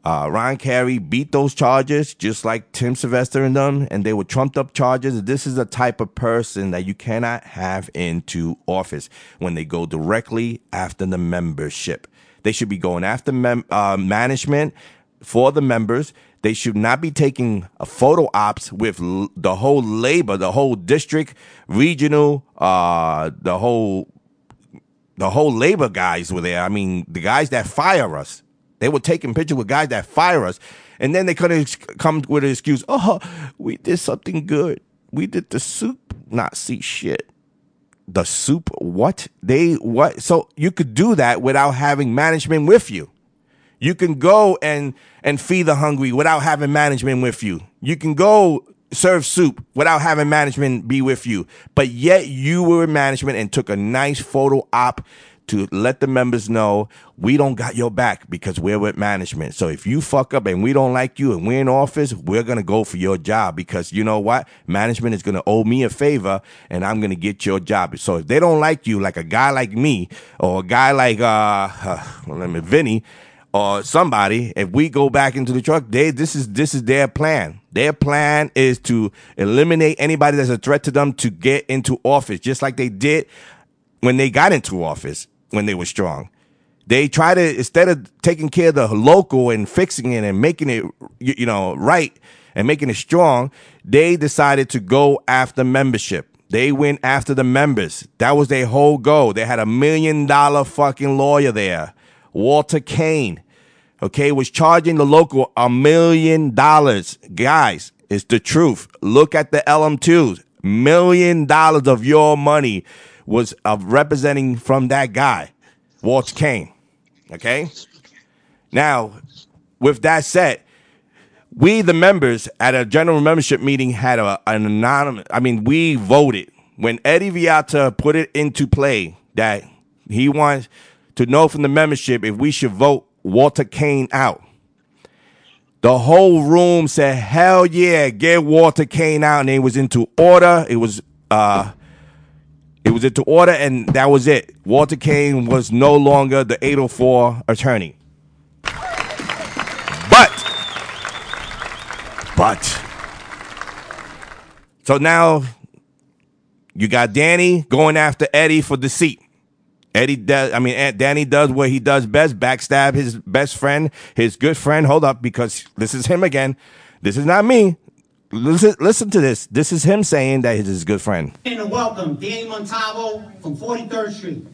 uh, Ron Carey beat those charges just like Tim Sylvester and them, and they were trumped up charges. This is the type of person that you cannot have into office when they go directly after the membership. They should be going after mem- uh, management for the members. They should not be taking a photo ops with l- the whole labor, the whole district, regional, uh, the whole the whole labor guys were there. I mean, the guys that fire us, They were taking pictures with guys that fire us, and then they couldn't come with an excuse. Oh, we did something good. We did the soup, not see shit. The soup, what they what? So you could do that without having management with you. You can go and and feed the hungry without having management with you. You can go serve soup without having management be with you. But yet you were in management and took a nice photo op to let the members know we don't got your back because we're with management. So if you fuck up and we don't like you and we're in office, we're gonna go for your job because you know what? Management is gonna owe me a favor and I'm gonna get your job. So if they don't like you, like a guy like me or a guy like uh let me Vinny or somebody, if we go back into the truck, they this is this is their plan. Their plan is to eliminate anybody that's a threat to them to get into office, just like they did when they got into office when they were strong. They try to instead of taking care of the local and fixing it and making it you know right and making it strong, they decided to go after membership. They went after the members. That was their whole goal. They had a million dollar fucking lawyer there, Walter Kane. Okay, was charging the local a million dollars. Guys, it's the truth. Look at the LM2s. Million dollars of your money was uh, representing from that guy, Walter Kane. Okay? Now, with that said, we the members at a general membership meeting had a, an anonymous i mean we voted when eddie viata put it into play that he wants to know from the membership if we should vote walter kane out the whole room said hell yeah get walter kane out and it was into order it was uh it to order and that was it walter kane was no longer the 804 attorney but but so now you got Danny going after Eddie for seat. Eddie does, I mean, Aunt Danny does what he does best backstab his best friend, his good friend. Hold up, because this is him again. This is not me. Listen, listen to this. This is him saying that he's his good friend. And welcome Danny Montalvo from 43rd Street.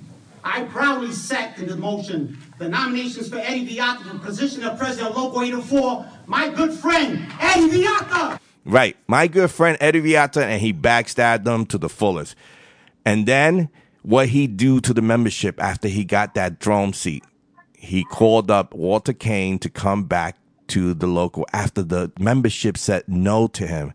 I proudly second the motion, the nominations for Eddie Viata for the position of President of Local 804, my good friend, Eddie Viata. Right. My good friend Eddie Viata, and he backstabbed them to the fullest. And then what he do to the membership after he got that throne seat? He called up Walter Kane to come back to the local after the membership said no to him.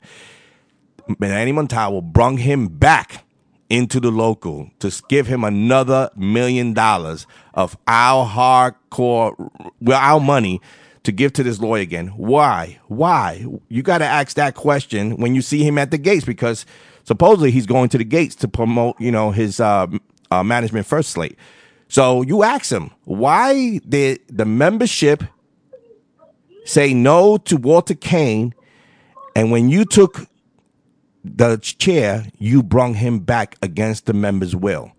Manny Montalvo brung him back into the local to give him another million dollars of our hardcore, well, our money to give to this lawyer again. Why? Why? You got to ask that question when you see him at the gates because supposedly he's going to the gates to promote, you know, his uh, uh, management first slate. So you ask him, why did the membership say no to Walter Kane? And when you took the chair, you brung him back against the members' will.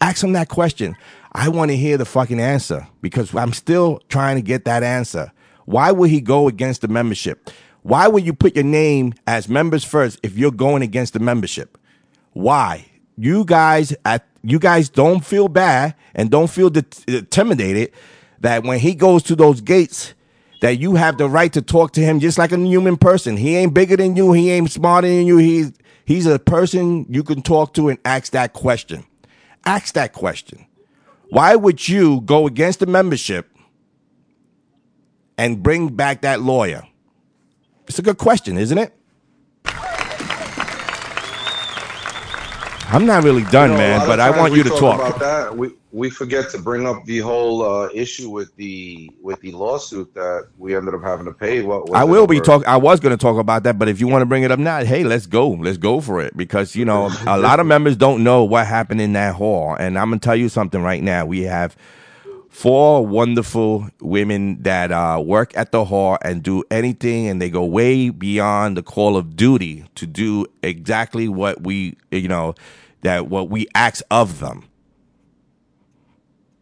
Ask him that question. I want to hear the fucking answer because I'm still trying to get that answer. Why would he go against the membership? Why would you put your name as members first if you're going against the membership? Why? You guys at you guys don't feel bad and don't feel intimidated that when he goes to those gates that you have the right to talk to him just like a human person. He ain't bigger than you. He ain't smarter than you. He's he's a person you can talk to and ask that question. Ask that question. Why would you go against the membership and bring back that lawyer? It's a good question, isn't it? I'm not really done, You know, man, but I want you to talk. about that. We we forget to bring up the whole uh, issue with the with the lawsuit that we ended up having to pay. What I will be over- talk. I was going to talk about that, but if you want to bring it up now, hey, let's go. Let's go for it because you know a lot of members don't know what happened in that hall, and I'm gonna tell you something right now. We have four wonderful women that uh, work at the hall and do anything, and they go way beyond the call of duty to do exactly what we, you know, that what we ask of them.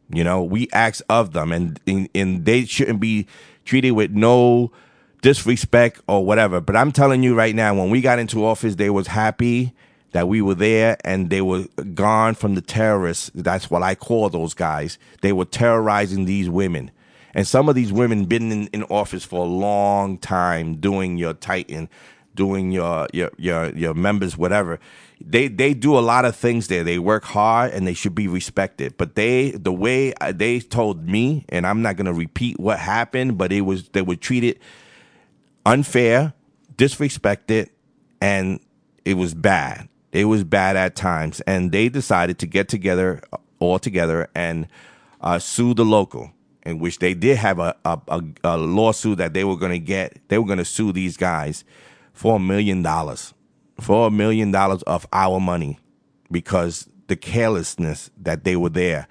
You know, we ask of them, and, and and they shouldn't be treated with no disrespect or whatever. But I'm telling you right now, when we got into office, they was happy that we were there, and they were gone from the terrorists. That's what I call those guys. They were terrorizing these women, And some of these women been in, in office for a long time doing your Titan, doing your your your your members, whatever. They they do a lot of things there. They work hard and they should be respected. But they the way they told me, and I'm not gonna repeat what happened, but it was they were treated unfair, disrespected, and it was bad. It was bad at times, and they decided to get together all together and uh, sue the local, in which they did have a a, a, a lawsuit that they were going to get. They were going to sue these guys for a million dollars, for a million dollars of our money, because the carelessness that they were there,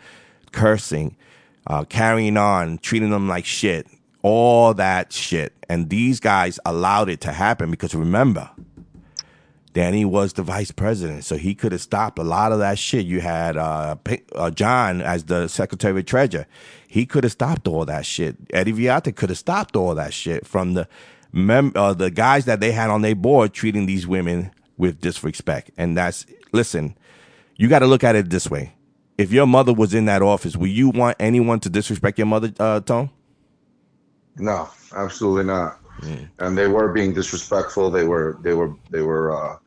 cursing, uh, carrying on, treating them like shit, all that shit, and these guys allowed it to happen because remember. Danny was the vice president, so he could have stopped a lot of that shit. You had uh, uh, John as the secretary of treasurer. He could have stopped all that shit. Eddie Viata could have stopped all that shit from the mem- uh, the guys that they had on their board treating these women with disrespect. And that's listen, you got to look at it this way. If your mother was in that office, would you want anyone to disrespect your mother, uh, Tone? No, absolutely not. And they were being disrespectful. They were they were they were uh,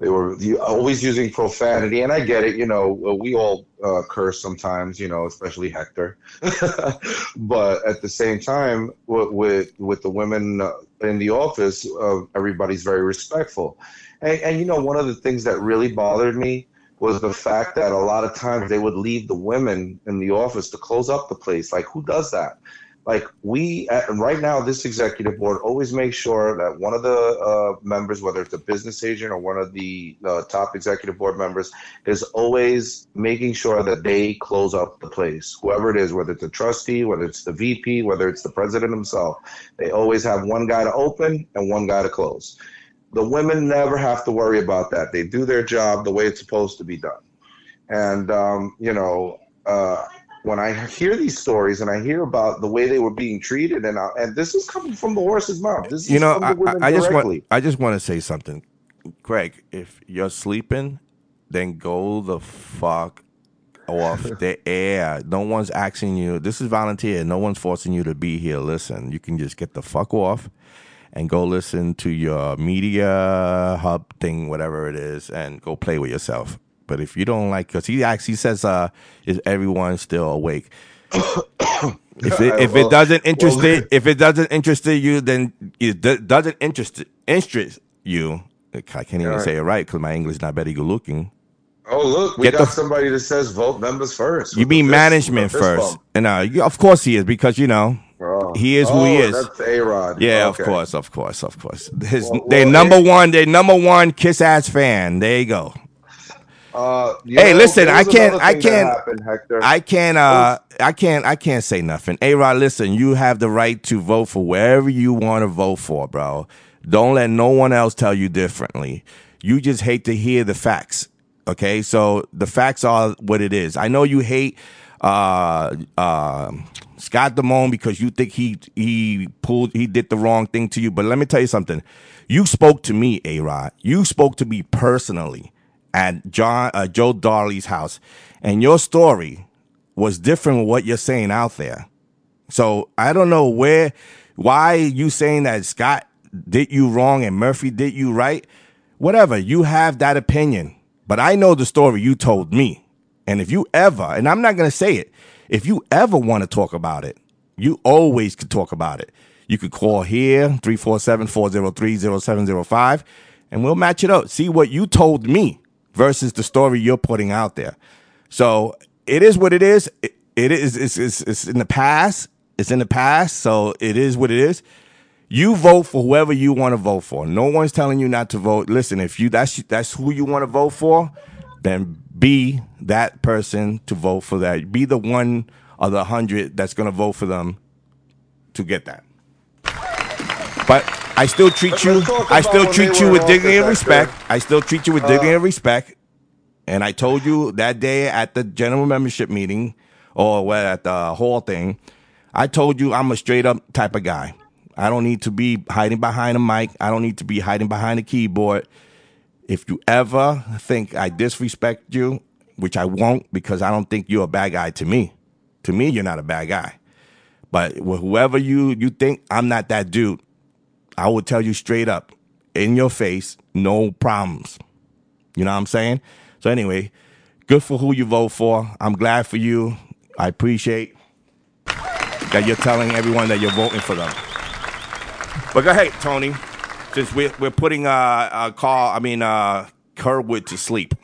they were always using profanity. And I get it. You know, we all uh, curse sometimes. You know, especially Hector. but at the same time, with with, the women uh, in the office, uh, everybody's very respectful. And, and you know, one of the things that really bothered me was the fact that a lot of times they would leave the women in the office to close up the place. Like, who does that? Like we at, right now, this executive board always makes sure that one of the uh, members, whether it's a business agent or one of the uh, top executive board members, is always making sure that they close up the place. Whoever it is, whether it's a trustee, whether it's the VP, whether it's the president himself, they always have one guy to open and one guy to close. The women never have to worry about that. They do their job the way it's supposed to be done. And um, you know, uh, when I hear these stories and I hear about the way they were being treated, and I, and this is coming from the horse's mouth. This is you know, from the I, I, I just directly. want I just want to say something, Greg. If you're sleeping, then go the fuck off the air. No one's asking you. This is volunteer. No one's forcing you to be here. Listen, you can just get the fuck off and go listen to your media hub thing, whatever it is, and go play with yourself. But if you don't like, because he actually says, uh, "Is everyone still awake?" if it, if it doesn't interest well- it, if it doesn't interest you, then it do- doesn't interest interest you. I can't even right. say it right because my English is not very good looking. Oh look, we Get got the- somebody that says vote members first. You mean management fist first, and uh, you- of course he is because you know Oh. he is who Oh, he is. That's A Rod. Yeah, Okay. of course, of course, of course. His, Well, they well, number it- one, they number one kiss ass fan. There you go. Uh, Hey, know, listen, I can't, I can't, happened, I can't, uh, I can't, I can't say nothing. A Rod, listen, you have the right to vote for wherever you want to vote for, bro. Don't let no one else tell you differently. You just hate to hear the facts. Okay, so the facts are what it is. I know you hate uh, uh, Scott Damone because you think he he pulled he did the wrong thing to you. But let me tell you something. You spoke to me, A Rod. You spoke to me personally at John uh, Joe Darley's house, and your story was different from what you're saying out there. So I don't know where, why you saying that Scott did you wrong and Murphy did you right. Whatever you have that opinion, but I know the story you told me, and if you ever, and I'm not gonna say it, if you ever want to talk about it, you always could talk about it. You could call here 347-403-0705 and we'll match it up. See what you told me versus the story you're putting out there. So it is what it is. It, it is it's, it's, it's in the past. It's in the past. So it is what it is. You vote for whoever you want to vote for. No one's telling you not to vote. Listen, if you that's that's who you want to vote for, then be that person to vote for that. Be the one of the hundred that's going to vote for them to get that. But I still treat you. I still treat you with dignity and respect. I still treat you with dignity and respect. And I told you that day at the general membership meeting or at the hall thing, I told you I'm a straight up type of guy. I don't need to be hiding behind a mic. I don't need to be hiding behind a keyboard. If you ever think I disrespect you, which I won't because I don't think you're a bad guy to me. To me, you're not a bad guy. But whoever you you think I'm not that dude, I will tell you straight up, in your face, no problems. You know what I'm saying? So anyway, good for who you vote for. I'm glad for you. I appreciate that you're telling everyone that you're voting for them. But go ahead, Tony. Since we're we're putting uh, uh call, I mean uh Kerwood to sleep.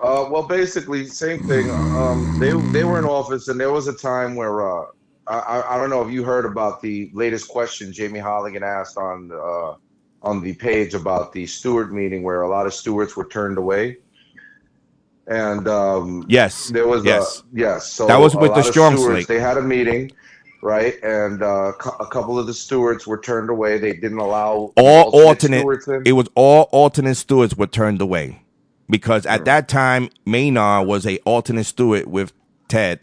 Uh, well, basically, same thing. Um, they they were in office, and there was a time where uh, I I- I don't know if you heard about the latest question Jamie Holligan asked on uh, on the page about the steward meeting, where a lot of stewards were turned away. And um, Yes, there was yes. a yes. So That was with the strong stewards. They had a meeting, right? And uh, a couple of the stewards were turned away. They didn't allow all alternate it was all alternate stewards were turned away because at that time Maynard was a alternate steward with Ted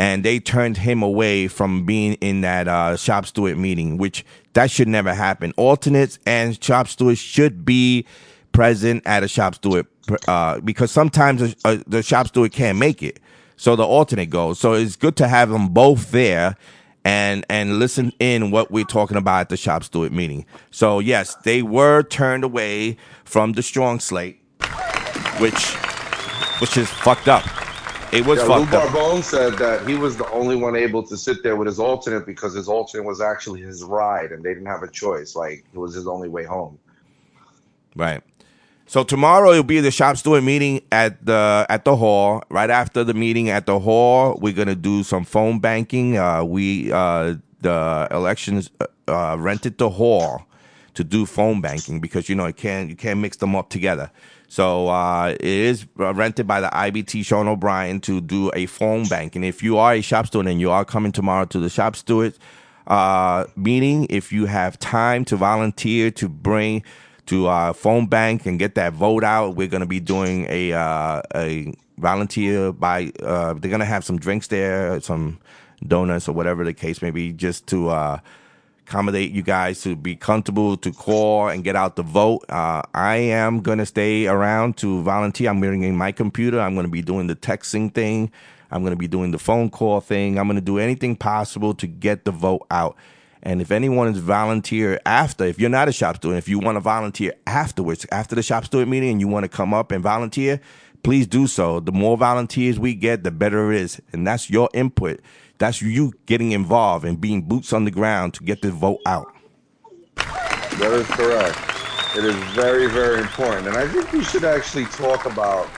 and they turned him away from being in that uh, shop steward meeting which that should never happen alternates and shop stewards should be present at a shop steward uh, because sometimes uh, the shop steward can't make it so the alternate goes so it's good to have them both there and and listen in what we're talking about at the shop steward meeting. So yes, they were turned away from the strong slate, which which is fucked up. It was yeah, Lou. Barbone said that he was the only one able to sit there with his alternate because his alternate was actually his ride, and they didn't have a choice. Like it was his only way home. Right. So tomorrow it'll be the shop steward meeting at the at the hall. Right after the meeting at the hall, we're gonna do some phone banking. Uh, we uh, the elections uh, rented the hall to do phone banking because you know it can't you can't mix them up together. So uh, it is rented by the IBT Sean O'Brien to do a phone bank. And If you are a shop steward and you are coming tomorrow to the shop steward uh, meeting, if you have time to volunteer to bring to uh, phone bank and get that vote out. We're gonna be doing a uh, a volunteer by. Uh, they're gonna have some drinks there, some donuts or whatever the case may be, just to uh, accommodate you guys to be comfortable to call and get out the vote. Uh, I am gonna stay around to volunteer. I'm bringing my computer. I'm gonna be doing the texting thing. I'm gonna be doing the phone call thing. I'm gonna do anything possible to get the vote out. And if anyone is volunteer after, if you're not a shop steward, if you want to volunteer afterwards, after the shop steward meeting, and you want to come up and volunteer, please do so. The more volunteers we get, the better it is. And that's your input. That's you getting involved and being boots on the ground to get the vote out. That is correct. It is very, very important, and I think we should actually talk about,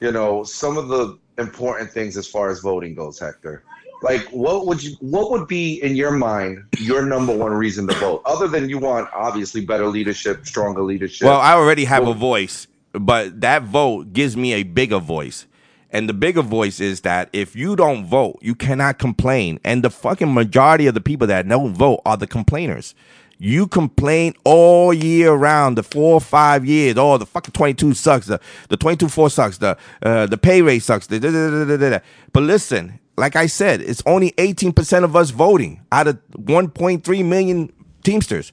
you know, some of the important things as far as voting goes, Hector. Like, what would you, what would be in your mind your number one reason to vote, other than you want obviously better leadership, stronger leadership? Well, I already have a voice, but that vote gives me a bigger voice. And the bigger voice is that if you don't vote, you cannot complain. And the fucking majority of the people that don't vote are the complainers. You complain all year round, the four or five years. Oh, the fucking 22 sucks. The, the 22 4 sucks. The, uh, the pay rate sucks. Da- da- da. But listen, like I said, it's only 18% of us voting out of 1.3 million Teamsters.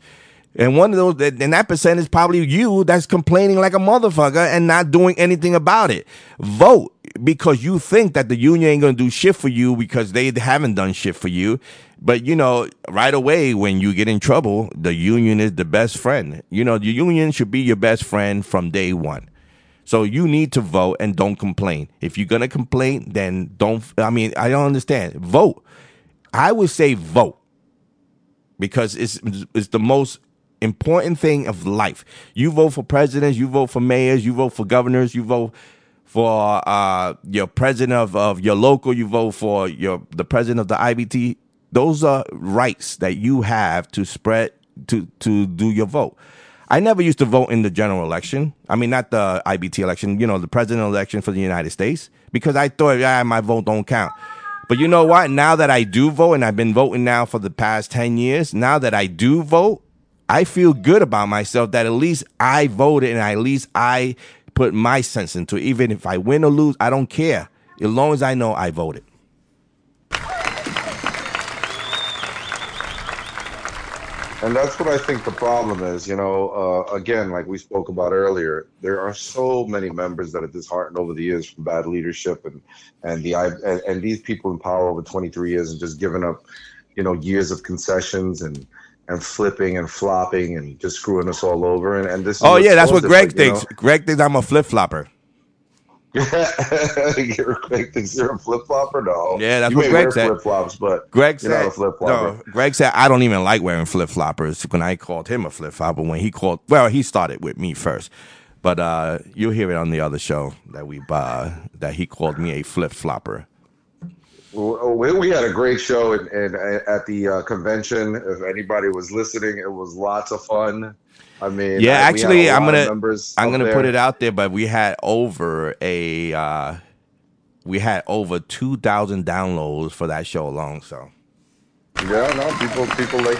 And one of those, and that percent is probably you that's complaining like a motherfucker and not doing anything about it. Vote because you think that the union ain't gonna do shit for you because they haven't done shit for you. But you know, right away when you get in trouble, the union is the best friend. You know, the union should be your best friend from day one. So you need to vote and don't complain. If you're gonna complain, then don't. I mean, I don't understand. Vote. I would say vote because it's it's the most important thing of life. You vote for presidents, you vote for mayors, you vote for governors, you vote for uh, your president of, of your local, you vote for your the president of the IBT. Those are rights that you have to spread to to do your vote. I never used to vote in the general election. I mean, not the IBT election, you know, the presidential election for the United States, because I thought, yeah, my vote don't count. But you know what? Now that I do vote, and I've been voting now for the past 10 years, now that I do vote, I feel good about myself that at least I voted and at least I put my sense into it. Even if I win or lose, I don't care. As long as I know I voted. And that's what I think the problem is. You know, uh, again, like we spoke about earlier, there are so many members that are disheartened over the years from bad leadership, and and the and, and these people in power over 23 years and just giving up, you know, years of concessions and and flipping and flopping and just screwing us all over. And, and this. Is Oh yeah, that's what Greg like, you thinks. Greg thinks I'm a flip flopper. know. you're Greg thinks you're a flip flopper. No. Yeah, that's you what Greg wear said. Flip flops, but Greg said not a flip flopper. no. Greg said I don't even like wearing flip floppers. When I called him a flip flopper, when he called, well, he started with me first, but uh, you'll hear it on the other show that we uh, that he called me a flip flopper. We, we had a great show in, in, at the uh, convention. If anybody was listening, it was lots of fun. I mean, Yeah, actually, I'm gonna I'm gonna there. put it out there, but we had over a uh, we had over two thousand downloads for that show alone. So Yeah, no, people people like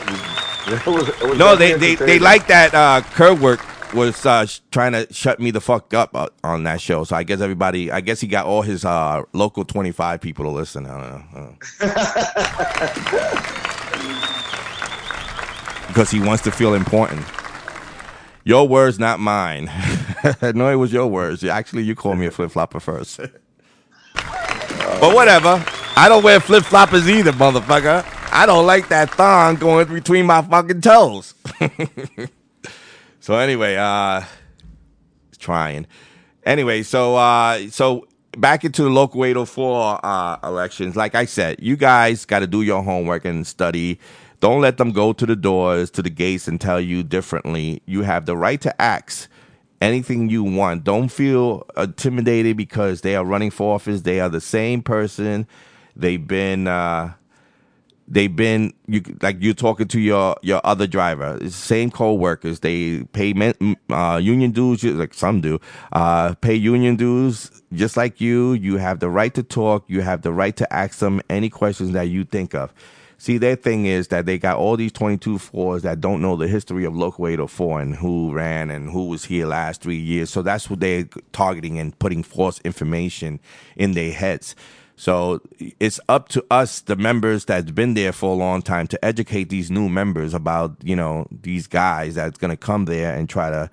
it was, it was no, they they they like that. Uh, Kerwood was uh, trying to shut me the fuck up uh, on that show. So I guess everybody, I guess he got all his uh, local 25 people to listen. I don't know. Uh. because he wants to feel important. Your words, not mine. no, it was your words. Actually, you called me a flip flopper first. but whatever. I don't wear flip floppers either, motherfucker. I don't like that thong going between my fucking toes. So anyway, uh, trying. Anyway, so uh, so back into the local 804 uh, elections. Like I said, you guys got to do your homework and study. Don't let them go to the doors, to the gates, and tell you differently. You have the right to ask anything you want. Don't feel intimidated because they are running for office. They are the same person. They've been. Uh, they've been you like you're talking to your your other driver. Same co-workers. They pay men, uh, union dues like some do uh, pay union dues. Just like you you have the right to talk. You have the right to ask them any questions that you think of. See their thing is that they got all these 22 fours that don't know the history of local 804 and who ran and who was here last three years. So that's what they're targeting and putting false information in their heads so it's up to us, the members that's been there for a long time, to educate these new members about, you know, these guys that's going to come there and try to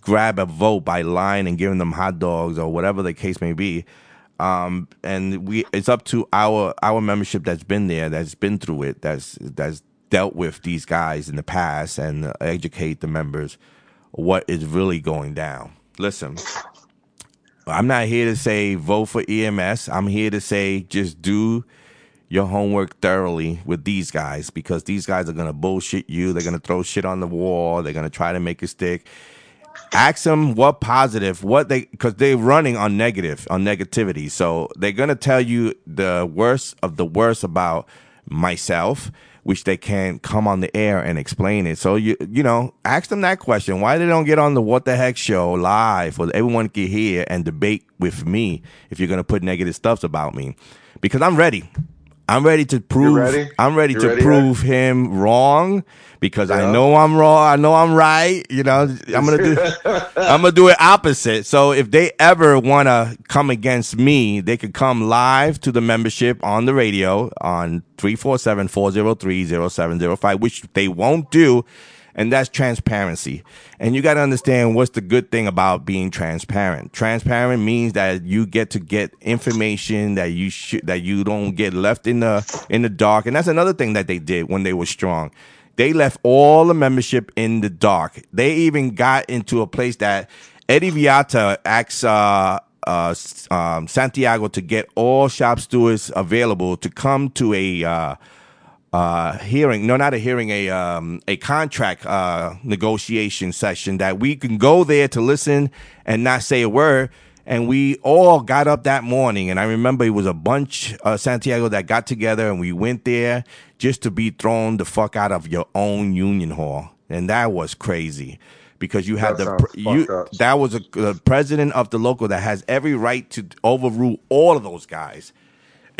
grab a vote by lying and giving them hot dogs or whatever the case may be. Um, and we, it's up to our our membership that's been there, that's been through it, that's that's dealt with these guys in the past, and educate the members what is really going down. Listen, I'm not here to say vote for EMS. I'm here to say just do your homework thoroughly with these guys because these guys are gonna bullshit you. They're gonna throw shit on the wall. They're gonna try to make it stick. Ask them what positive, what they, because they're running on negative, on negativity. So they're gonna tell you the worst of the worst about myself, which they can't come on the air and explain it. So you, you know, ask them that question. Why they don't get on the What the Heck show live for everyone can hear and debate with me if you're gonna put negative stuff about me, because I'm ready. I'm ready to prove. ready? I'm ready You to ready, prove him wrong because I know I'm wrong. I know I'm right. You know, I'm gonna do. I'm gonna do it opposite. So if they ever want to come against me, they could come live to the membership on the radio on 347-403-0705, which they won't do. And that's transparency. And you got to understand what's the good thing about being transparent. Transparent means that you get to get information that you should, that you don't get left in the, in the dark. And that's another thing that they did when they were strong. They left all the membership in the dark. They even got into a place that Eddie Viata asked uh, uh, um, Santiago to get all shop stewards available to come to a uh, uh, hearing. No, not a hearing. A um, a contract uh, negotiation session that we can go there to listen and not say a word. And we all got up that morning, and I remember it was a bunch uh, Santiago that got together, and we went there just to be thrown the fuck out of your own union hall, and that was crazy because you had That the you up. that was a, the president of the local that has every right to overrule all of those guys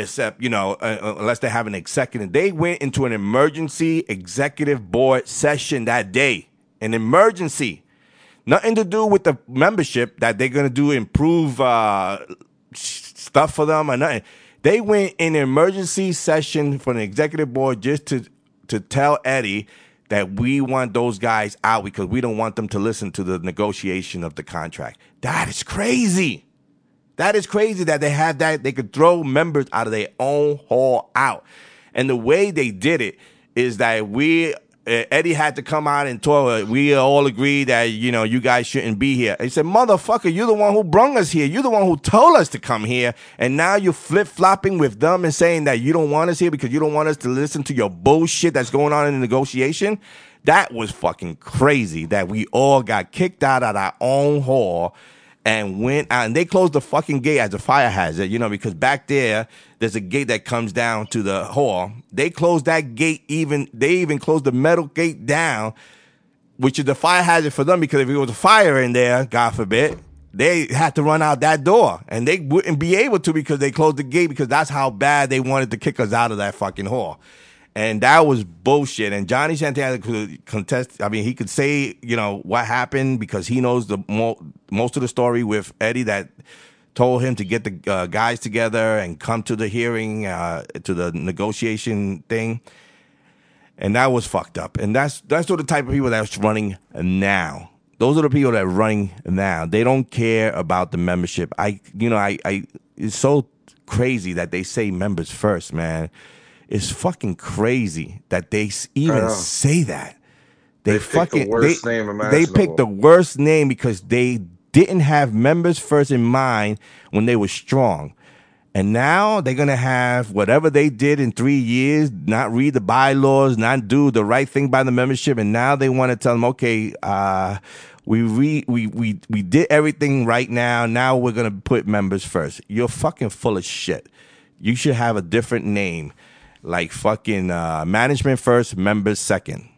except you know uh, uh, unless they have an executive they went into an emergency executive board session that day an emergency nothing to do with the membership that they're going to do improve uh, stuff for them or nothing they went in an emergency session for an executive board just to to tell eddie that we want those guys out because we don't want them to listen to the negotiation of the contract. That is crazy. That is crazy that they have that. They could throw members out of their own hall out. And the way they did it is that we, uh, Eddie had to come out and talk. We all agreed that, you know, you guys shouldn't be here. He said, motherfucker, you're the one who brung us here. You're the one who told us to come here. And now you're flip flopping with them and saying that you don't want us here because you don't want us to listen to your bullshit that's going on in the negotiation. That was fucking crazy that we all got kicked out of our own hall and went out and they closed the fucking gate as a fire hazard, you know, because back there there's a gate that comes down to the hall. They closed that gate even they even closed the metal gate down, which is the fire hazard for them because if it was a fire in there, God forbid, they had to run out that door and they wouldn't be able to because they closed the gate because that's how bad they wanted to kick us out of that fucking hall. And that was bullshit. And Johnny Santana could contest. I mean, he could say, you know, what happened because he knows the mo- most of the story with Eddie that told him to get the uh, guys together and come to the hearing, uh, to the negotiation thing. And that was fucked up. And that's that's sort of the type of people that's running now. Those are the people that are running now. They don't care about the membership. I, you know, I, I, it's so crazy that they say members first, man. It's fucking crazy that they even say that. They, They picked the fucking worst they, name they picked the worst name because they didn't have members first in mind when they were strong. And now they're gonna have whatever they did in three years, not read the bylaws, not do the right thing by the membership, and now they want to tell them, okay, uh, we re- we we we did everything right now. Now we're gonna put members first. You're fucking full of shit. You should have a different name, like fucking uh, management first, members second.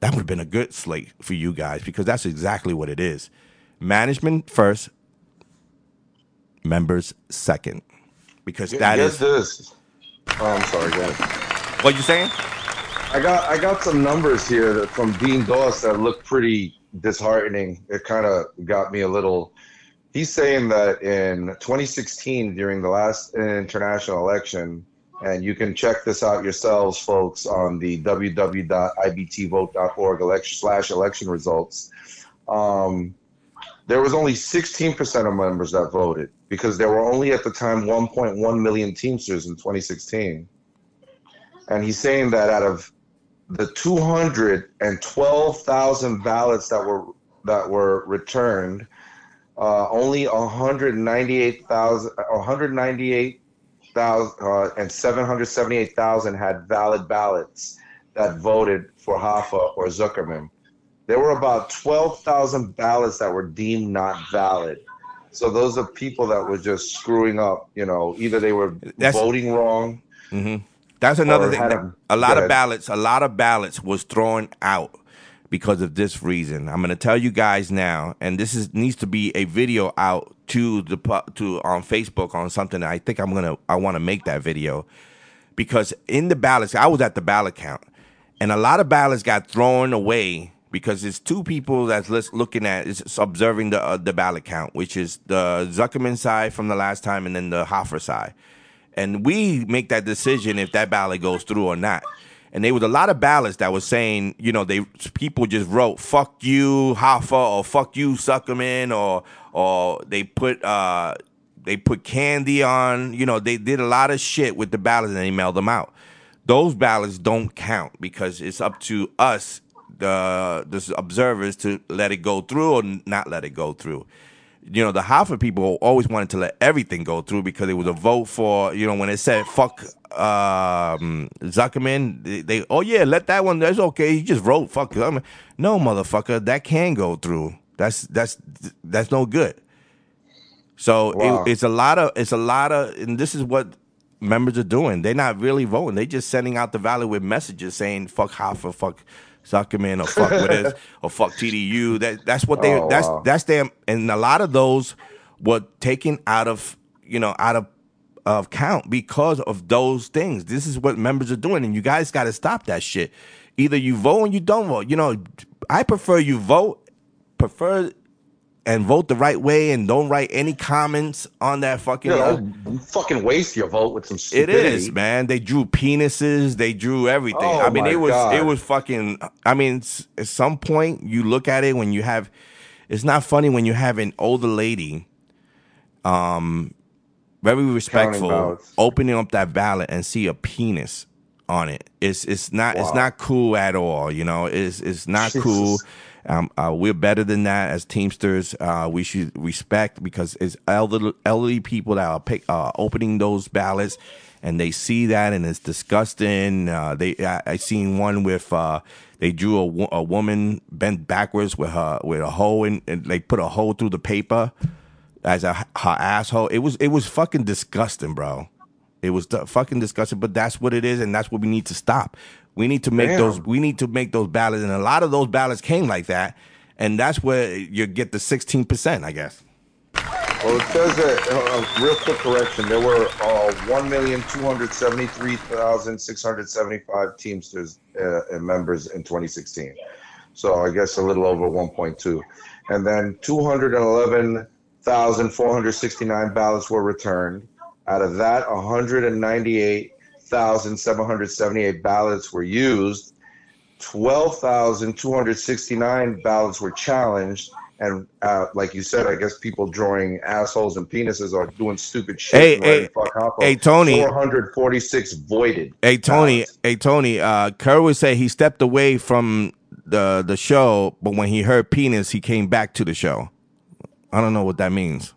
That would have been a good slate for you guys because that's exactly what it is. Management first, members second. Because that is this. Oh, I'm sorry. Ahead. what you saying? I got I got some numbers here that, from Dean Doss that look pretty disheartening. It kind of got me a little. He's saying that in 2016, during the last international election, and you can check this out yourselves, folks, on the www.ibtvote.org election slash election results. Um, there was only 16% of members that voted because there were only at the time 1.1 million Teamsters in 2016. And he's saying that out of the 212,000 ballots that were that were returned, uh, only 198,000 198,000 uh, and 778,000 had valid ballots that voted for Hoffa or Zuckerman. There were about 12,000 ballots that were deemed not valid. So those are people that were just screwing up. You know, either they were That's- voting wrong. Mm-hmm. That's another thing. a- a lot of ballots, a lot of ballots was thrown out because of this reason. I'm going to tell you guys now, and this is needs to be a video out to the to on Facebook on something. I think I'm gonna I want to make that video because in the ballots, I was at the ballot count, and a lot of ballots got thrown away because it's two people that's looking at is observing the uh, the ballot count, which is the Zuckerman side from the last time, and then the Hoffa side, and we make that decision if that ballot goes through or not. And there was a lot of ballots that was saying, you know, they people just wrote "fuck you Hoffa" or "fuck you Zuckerman" or or they put uh they put candy on, you know, they did a lot of shit with the ballots and they mailed them out. Those ballots don't count because it's up to us, the the observers, to let it go through or not let it go through. You know, the Hoffa people always wanted to let everything go through because it was a vote for, you know, when it said fuck um, Zuckerman, they, they, oh yeah, let that one, that's okay. He just wrote fuck Zuckerman. No, motherfucker, that can go through. That's, that's, that's no good. So Wow. it, it's a lot of it's a lot of and this is what members are doing. They're not really voting. They're just sending out the ballot with messages saying fuck Hoffa, fuck Zuckerman, or fuck what is or fuck TDU. That that's what they Oh, that's wow. that's them and a lot of those were taken out of you know out of of count because of those things. This is what members are doing, and you guys got to stop that shit. Either you vote and you don't vote. You know, I prefer you vote. Prefer and vote the right way and don't write any comments on that fucking. You uh, know, fucking waste your vote with some it stupidity. is, man. They drew penises. They drew everything. Oh, I mean, it was God. it was fucking. I mean, at some point you look at it when you have. It's not funny when you have an older lady, um, very respectful, opening up that ballot and see a penis on it. It's it's not it's not cool at all. You know, it's it's not cool. Um, uh, we're better than that as Teamsters. Uh, we should respect because it's elderly, elderly people that are pick, uh, opening those ballots, and they see that, and it's disgusting. Uh, they, I, I seen one with uh, they drew a, a woman bent backwards with her with a hole in, and they put a hole through the paper as a her asshole. It was it was fucking disgusting, bro. It was d- fucking disgusting, but that's what it is, and that's what we need to stop. We need to make Damn. those. We need to make those ballots, and a lot of those ballots came like that, and that's where you get the sixteen percent, I guess. Well, it says that, uh, real quick correction, there were uh, 1,273,675 Teamsters uh, and members in 2016. So I guess a little over 1.2. And then 211,469 ballots were returned. Out of that, 198,778 ballots were used. 12,269 ballots were challenged. And uh, like you said, I guess people drawing assholes and penises are doing stupid shit. Hey, hey, hey, Tony. 446 voided. Hey Tony, ballots. hey Tony. Uh, Kerwood say he stepped away from the the show, but when he heard penis, he came back to the show. I don't know what that means.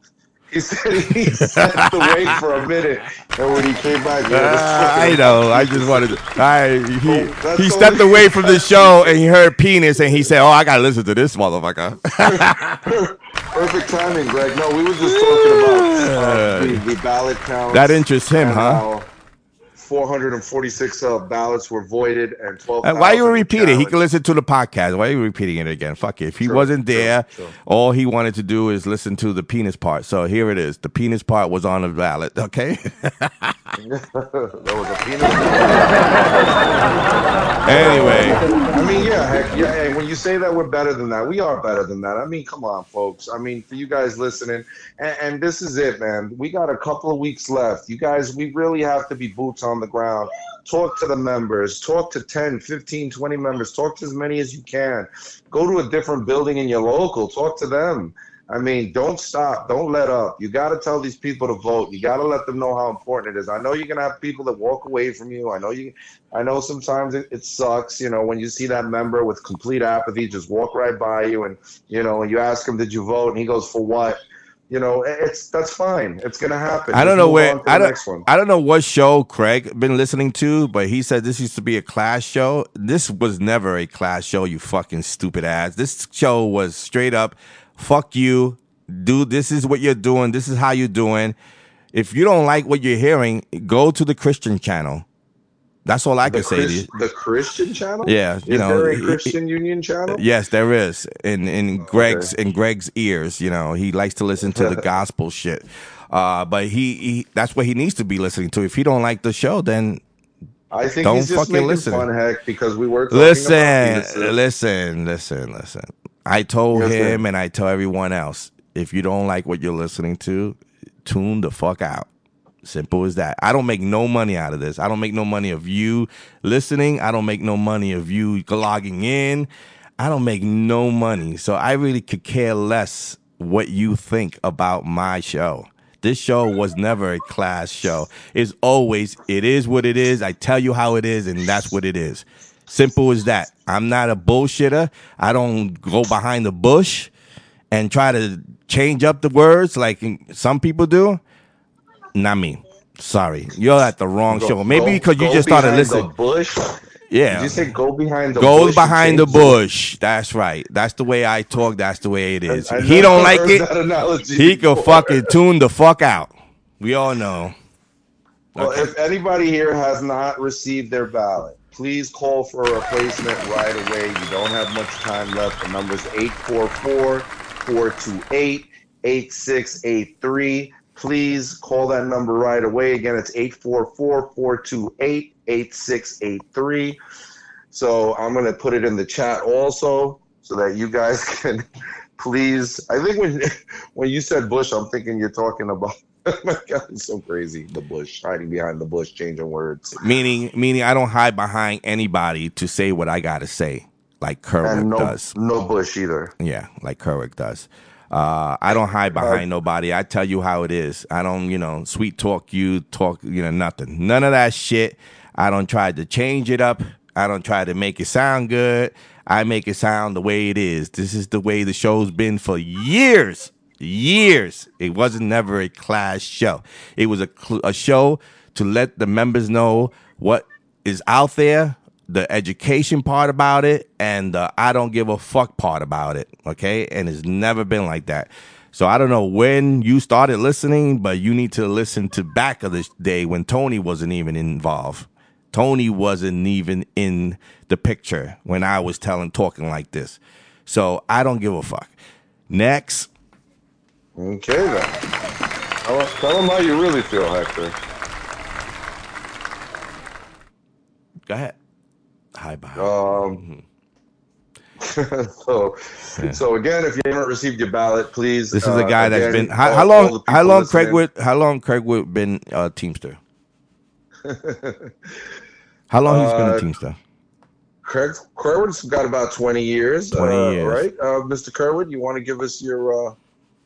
He said he stepped away for a minute, and when he came back, Uh, I know. I just wanted to. I he Oh, he stepped away from the show and he heard penis and he said, "Oh, I gotta listen to this motherfucker." Perfect timing, Greg. No, we were just talking about uh, the, the ballot count. That interests him, huh? 446 uh, ballots were voided and 12. And why you repeat it? He can listen to the podcast. Why are you repeating it again? Fuck it. If he Sure, wasn't sure, there, sure. all he wanted to do is listen to the penis part. So here it is. The penis part was on the ballot. Okay. that was a penis. anyway, I mean, yeah, heck, yeah. Hey, when you say that we're better than that, we are better than that. I mean, come on, folks. I mean, for you guys listening, and, and this is it, man. We got a couple of weeks left. You guys, we really have to be boots on the ground. Talk to the members. Talk to 10, 15, 20 members. Talk to as many as you can. Go to a different building in your local. Talk to them. I mean, don't stop. Don't let up. You got to tell these people to vote. You got to let them know how important it is. I know you're going to have people that walk away from you. I know you. I know sometimes it, it sucks, you know, when you see that member with complete apathy just walk right by you, and you know, and you ask him, "Did you vote?" and he goes, "For what?" You know, it's that's fine. It's going to happen. I don't know where I don't. I don't know what show Craig been listening to, but he said this used to be a class show. This was never a class show, you fucking stupid ass. This show was straight up, fuck you, dude. This is what you're doing. This is how you're doing. If you don't like what you're hearing, go to the Christian channel. That's all I The, can say to you. The Christian channel? Yeah, you is know, there a it- Christian Union channel? Yes, there is. In in Greg's in Greg's ears, you know, he likes to listen to the gospel shit. Uh, but he, he that's what he needs to be listening to. If he don't like the show, then I think Don't he's just fucking making listen. fun, heck, because we were listen, about listen, listen, listen. I told Yes, him sir. and I tell everyone else, if you don't like what you're listening to, tune the fuck out. Simple as that. I don't make no money out of this. I don't make no money of you listening. I don't make no money of you logging in. I don't make no money. So I really could care less what you think about my show. This show was never a class show. It's always, it is what it is. I tell you how it is, and that's what it is. Simple as that. I'm not a bullshitter. I don't go behind the bush and try to change up the words like some people do. Not me. Sorry, you're at the wrong Go- show. Maybe go- because you just started listening. The bush. Yeah. Did you say go behind the bush? Go bush? behind the bush. That's right. That's the way I talk. That's the way it is. I he don't like it. He can fucking tune the fuck out. We all know. Well, if anybody here has not received their ballot, please call for a replacement right away. You don't have much time left. The number is 844 428 8683. Please call that number right away. Again, it's 844 428 8683. So I'm going to put it in the chat also so that you guys can please. I think when when you said Bush, I'm thinking you're talking about. Oh my God, it's so crazy. The Bush hiding behind the bush, changing words. Meaning, meaning, I don't hide behind anybody to say what I gotta say, like Kerwood no, does. no Bush either. Yeah, like Kerwood does. Uh, I don't hide behind nobody. I tell you how it is. I don't, you know, sweet talk you, talk, you know, nothing. None of that shit. I don't try to change it up. I don't try to make it sound good. I make it sound the way it is. This is the way the show's been for years. Years. It wasn't never a class show. It was a, cl- a show to let the members know what is out there, the education part about it, and the I don't give a fuck part about it. Okay. And it's never been like that. So I don't know when you started listening, but you need to listen to back of this day when Tony wasn't even involved. Tony wasn't even in the picture when I was telling, talking like this. So I don't give a fuck. Next. Okay then. Tell, tell them how you really feel, Hector. Go ahead. Hi, Bob. Um, so, so again, if you haven't received your ballot, please. This is a uh, guy that's again, been how, how long? How long listening- Craigwood? How long Craigwood been a Teamster? How long he's been Uh, a Teamster? Craig Kerwood's got about twenty years. 20 uh, years. right? Uh, Mr. Kerwood, you want to give us your?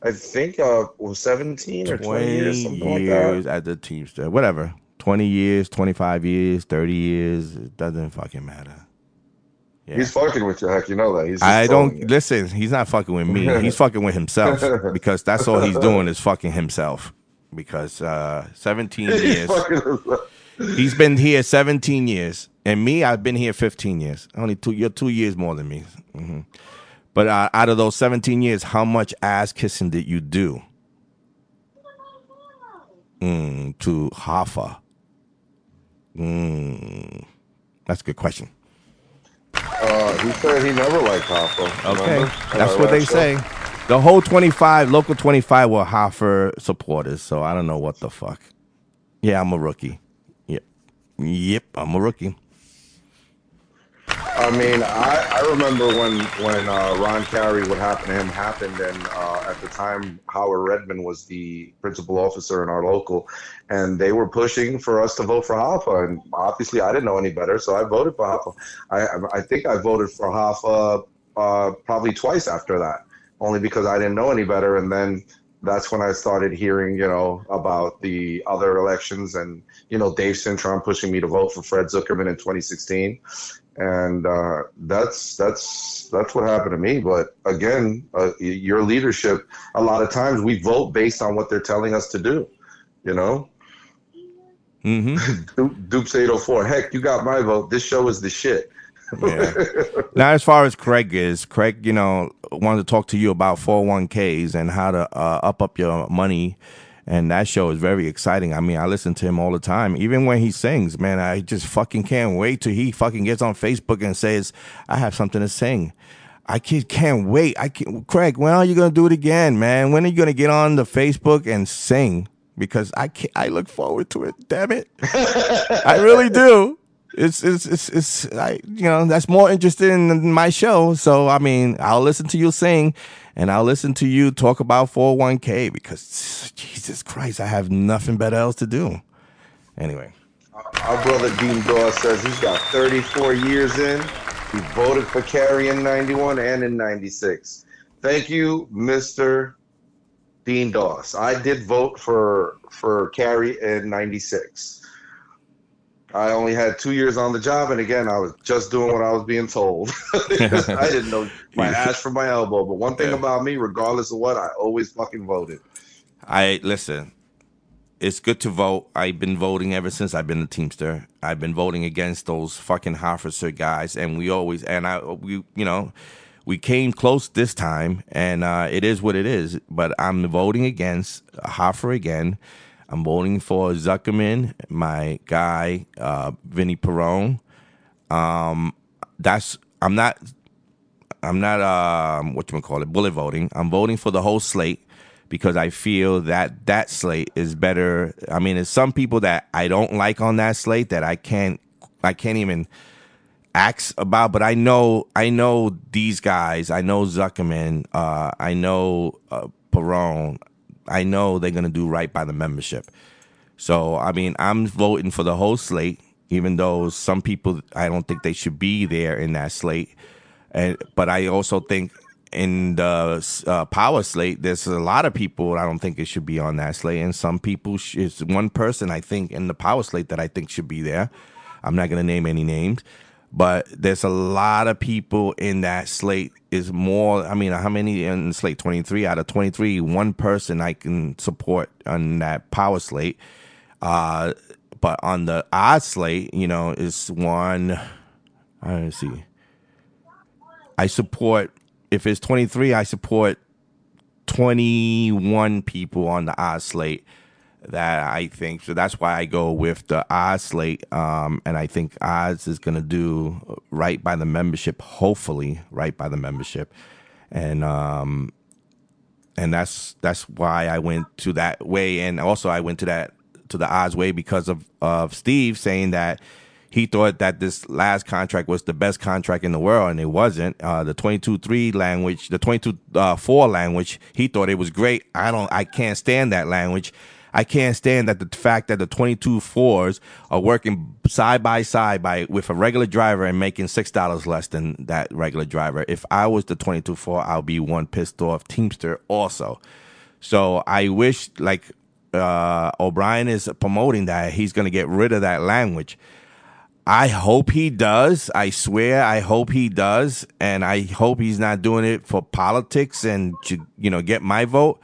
I think uh, was seventeen or twenty, years, something like that. at the Teamster. Whatever. Twenty years, twenty five years, thirty years. It doesn't fucking matter. Yeah. He's fucking with you, heck. You know that. He's. I don't you. listen. He's not fucking with me. He's fucking with himself because that's all he's doing is fucking himself. Because uh, seventeen He's years, he's been here seventeen years, and me, I've been here fifteen years. Only two, you're two years more than me. hmm But uh, out of those seventeen years, how much ass kissing did you do? Mm, to Hoffa. Mm, that's a good question. Uh, he said he never liked Hoffa. Okay, remember? that's what they show? say. The whole 25, local 25 were Hoffa supporters, so I don't know what the fuck. Yeah, I'm a rookie. Yep. Yep, I'm a rookie. I mean, I, I remember when when uh, Ron Carey, what happened to him happened, and uh, at the time Howard Redman was the principal officer in our local, and they were pushing for us to vote for Hoffa, and obviously I didn't know any better, so I voted for Hoffa. I I think I voted for Hoffa uh, probably twice after that, only because I didn't know any better, and then that's when I started hearing, you know, about the other elections, and you know, Dave Cintron pushing me to vote for Fred Zuckerman in 2016 and uh, that's that's that's what happened to me. But again, uh, your leadership. A lot of times we vote based on what they're telling us to do. You know, Mm-hmm. Dupes eight hundred four. Heck, you got my vote. This show is the shit. Yeah. now, as far as Craig is, Craig, you know, wanted to talk to you about 401ks and how to uh, up up your money. And that show is very exciting. I mean, I listen to him all the time. Even when he sings, man, I just fucking can't wait till he fucking gets on Facebook and says, I have something to sing. I can't, wait. I can't, Craig, when are you to do it again, man? When are you to get on the Facebook and sing? Because I can't, I look forward to it. Damn it. I really do. It's, it's, it's, it's, I, you know, that's more interesting than my show. So, I mean, I'll listen to you sing and I'll listen to you talk about 401k because Jesus Christ, I have nothing better else to do. Anyway. Our brother Dean Dawes says he's got 34 years in. He voted for Carey in 91 and in 96. Thank you, Mr. Dean Dawes. I did vote for for Carey in 96. I only had two years on the job, and again, I was just doing what I was being told. I didn't know my ass from my elbow. But one thing about me, regardless of what, I always fucking voted. I listen. It's good to vote. I've been voting ever since I've been a Teamster. I've been voting against those fucking officer guys, and we always and I we you know we came close this time, and uh, it is what it is. But I'm voting against Hoffa again. I'm voting for Zuckerman, my guy, uh, Vinny Perrone. Um, that's I'm not I'm not um what you call it bullet voting. I'm voting for the whole slate because I feel that that slate is better. I mean, there's some people that I don't like on that slate that I can't I can't even acts about, but I know I know these guys. I know Zuckerman. Uh, I know uh, Perrone. I know they're gonna do right by the membership. So I mean, I'm voting for the whole slate, even though some people I don't think they should be there in that slate. And but I also think in the uh, power slate, there's a lot of people I don't think it should be on that slate, and some people sh- it's one person I think in the power slate that I think should be there. I'm not gonna name any names, but there's a lot of people in that slate. Is more. I mean, how many in slate? 23 out of 23. One person I can support on that power slate. Uh, but on the odd slate, you know, is one. I don't see. I support if it's 23, I support 21 people on the odd slate that I think so that's why I go with the odd slate um and I think odds is going to do right by the membership hopefully right by the membership and um and that's that's why I went to that way and also I went to that to the odds way because of of Steve saying that he thought that this last contract was the best contract in the world, and it wasn't. Uh, the 22-3 language, the 22-4 language, he thought it was great. I don't, I can't stand that language. I can't stand that the fact that the 22 fours are working side by side by with a regular driver and making six dollars less than that regular driver. If I was the 22 four, I'll be one pissed off teamster also. So I wish like uh, O'Brien is promoting that he's going to get rid of that language. I hope he does. I swear, I hope he does, and I hope he's not doing it for politics and to you know get my vote.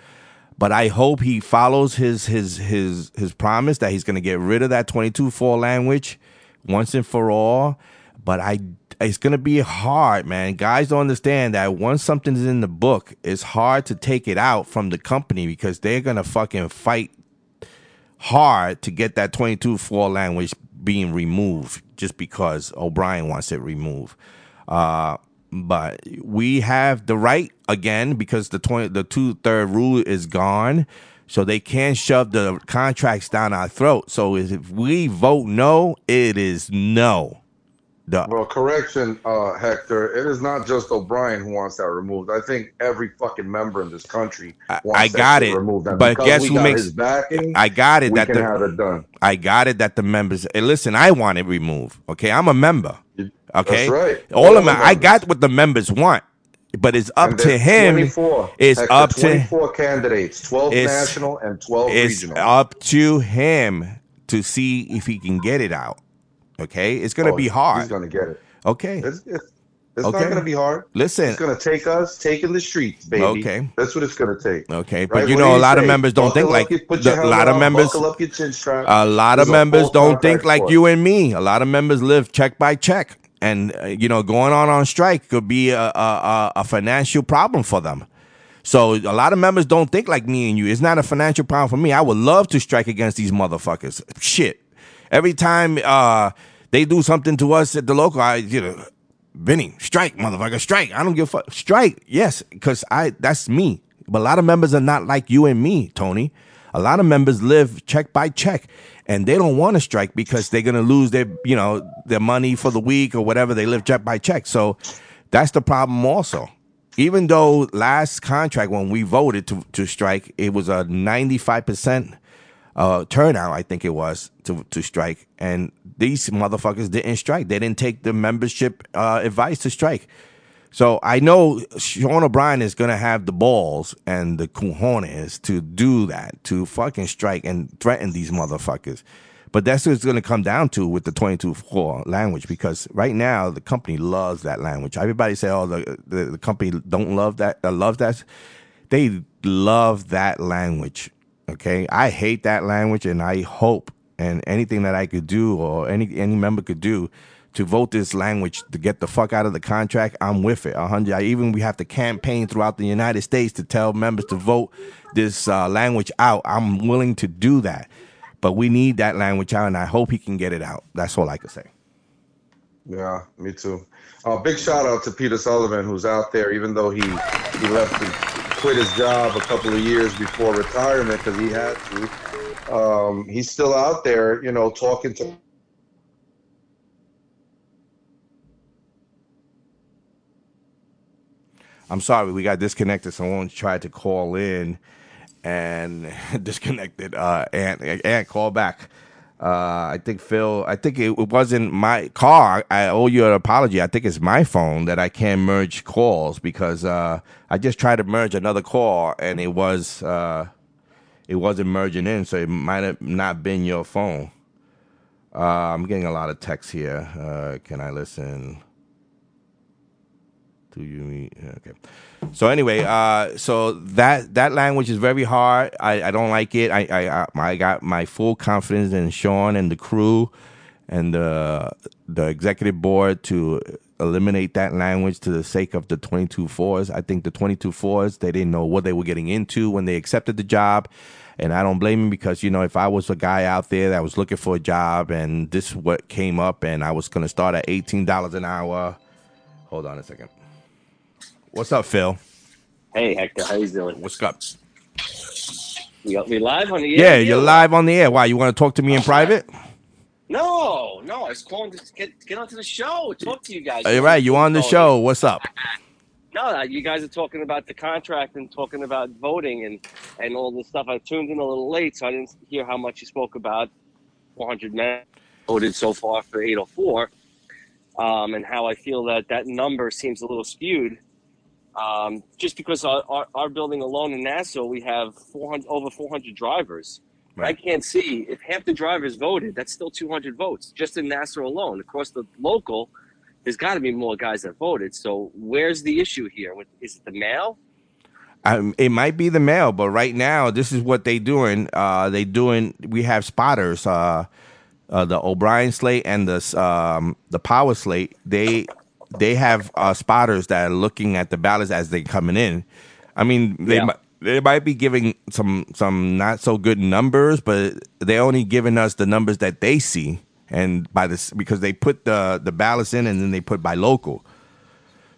But I hope he follows his his his his promise that he's going to get rid of that twenty two four language once and for all. But I it's going to be hard, man. Guys don't understand that once something's in the book, it's hard to take it out from the company because they're going to fucking fight hard to get that 22 4 language being removed just because O'Brien wants it removed. Uh, but we have the right again because the 20, the two third rule is gone. So they can't shove the contracts down our throat. So if we vote no, it is no. The, Well, correction, uh, Hector. It is not just O'Brien who wants that removed. I think every fucking member in this country wants I that got shit it, removed. And but guess who makes? backing? I got it. we that can the, have it done. I got it. That the members. Hey, listen, I want it removed. Okay, I'm a member. Okay, That's right. All All of the I got what the members want, but it's up to him. It's Hector, up to 24 candidates, 12 national and 12 it's regional. up to him to see if he can get it out. Okay, it's gonna Oh, be hard. He's gonna get it. Okay, It's, it's, it's Okay. not gonna be hard. Listen. it's gonna take us taking the streets, baby. Okay. that's what it's gonna take. Okay, but Right? you know, do a lot of members don't think Buckle like your- the- a lot of members. Up your chin strap. A lot of members don't think like you and me. A lot of members live check by check, and uh, you know, going on on strike could be a, a, a, a financial problem for them. So a lot of members don't think like me and you. It's not a financial problem for me. I would love to strike against these motherfuckers. Shit. Every time uh, they do something to us at the local, I you know, Benny, strike, motherfucker, strike. I don't give a fuck. Strike, yes, because I that's me. But a lot of members are not like you and me, Tony. A lot of members live check by check, and they don't want to strike because they're gonna lose their, you know, their money for the week or whatever. They live check by check, so that's the problem also. Even though last contract when we voted to to strike, it was a ninety five percent uh, turnout, I think it was to to strike, and these motherfuckers didn't strike. They didn't take the membership uh, advice to strike. So I know Sean O'Brien is gonna have the balls and the cojones to do that, to fucking strike and threaten these motherfuckers. But that's what it's gonna come down to with the twenty two four language because right now the company loves that language. Everybody say, "Oh, the the, the company don't love that, uh, loves that." They love that language. Okay, I hate that language, and I hope and anything that I could do or any any member could do to vote this language to get the fuck out of the contract, I'm with it. A hundred. I even we have to campaign throughout the United States to tell members to vote this uh, language out. I'm willing to do that, but we need that language out, and I hope he can get it out. That's all I can say. Yeah, me too. Uh, big shout out to Peter Sullivan, who's out there, even though he he left to quit his job a couple of years before retirement because he had to um, he's still out there, you know, talking to I'm sorry, we got disconnected. Someone tried to call in and disconnected. Uh, and and call back. Uh, I think Phil. I think it, it, wasn't my car. I owe you an apology. I think it's my phone that I can't merge calls because uh, I just tried to merge another call and it was uh, it wasn't merging in, so it might have not been your phone. Uh, I'm getting a lot of texts here. Uh, can I listen? Do you okay? So anyway, uh, so that that language is very hard. I, I don't like it. I, I I I got my full confidence in Sean and the crew and the the executive board to eliminate that language to the sake of the 22 fours. I think the 22 fours they didn't know what they were getting into when they accepted the job. And I don't blame them because you know if I was a guy out there that was looking for a job and this is what came up and I was going to start at eighteen dollars an hour. Hold on a second. What's up, Phil? Hey Hector, how you doing? What's up? You got me live on the air? Yeah, you're live on the air. Why you want to talk to me in private? No, no, I was calling to get get onto the show, talk to you guys. All right, you on the Oh, show? What's up? No, you guys are talking about the contract and talking about voting and and all this stuff. I tuned in a little late, so I didn't hear how much you spoke about 400 men voted so far for 804, um, and how I feel that that number seems a little skewed. Um, just because our, our, our building alone in Nassau, we have 400 over 400 drivers. I can't see if half the drivers voted. That's still 200 votes just in Nassau alone. Across the local, there's got to be more guys that voted. So where's the issue here? Is it the mail? Um, it might be the mail, but right now this is what they doing. Uh, they doing. We have spotters. Uh, uh, the O'Brien slate and the um, the Power slate. They they have uh, spotters that are looking at the ballots as they coming in. I mean, they Yeah. They might be giving some some not so good numbers, but they only giving us the numbers that they see, and by this because they put the the ballots in and then they put by local.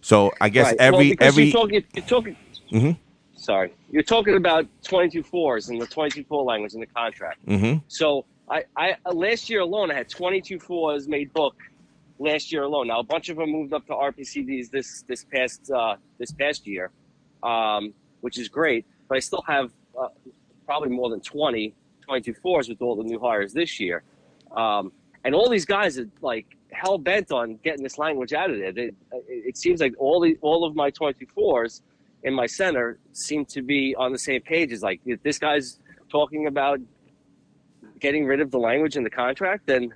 So I guess Right. Every because every you're talking, you're talking. Mhm. Sorry, you're talking about 22 fours and the 22 four language in the contract. Mhm. So I, I uh, last year alone, I had 22 fours made book last year alone. Now a bunch of them moved up to RPCDs this this past uh, this past year, um, which is great. But I still have uh, probably more than 20 22 fours with all the new hires this year. Um, and all these guys are like hell bent on getting this language out of there. They, it, seems like all the all of my 24s in my center seem to be on the same page. It's like if this guy's talking about getting rid of the language in the contract, then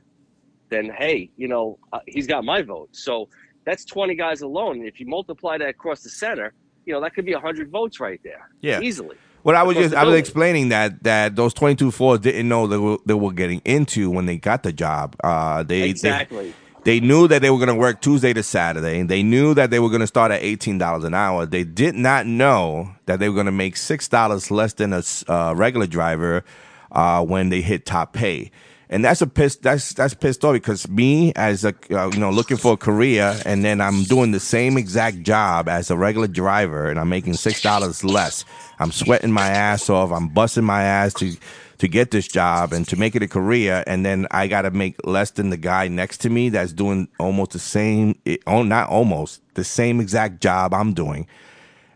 then hey, you know uh, he's got my vote. So that's 20 guys alone. If you multiply that across the center, you know that could be 100 votes right there. Yeah. easily. Well, I was just I was explaining that that those twenty two fours didn't know they were they were getting into when they got the job. Uh, they they- Exactly. They, knew that they were going to work Tuesday to Saturday. They knew that they were going to start at eighteen dollars an hour. They did not know that they were going to make six dollars less than a uh, regular driver uh, when they hit top pay. And that's a piss. That's that's pissed off because me as a uh, you know looking for a career, and then I'm doing the same exact job as a regular driver, and I'm making six dollars less. I'm sweating my ass off. I'm busting my ass to to get this job and to make it a career, and then I got to make less than the guy next to me that's doing almost the same. Oh, not almost the same exact job I'm doing,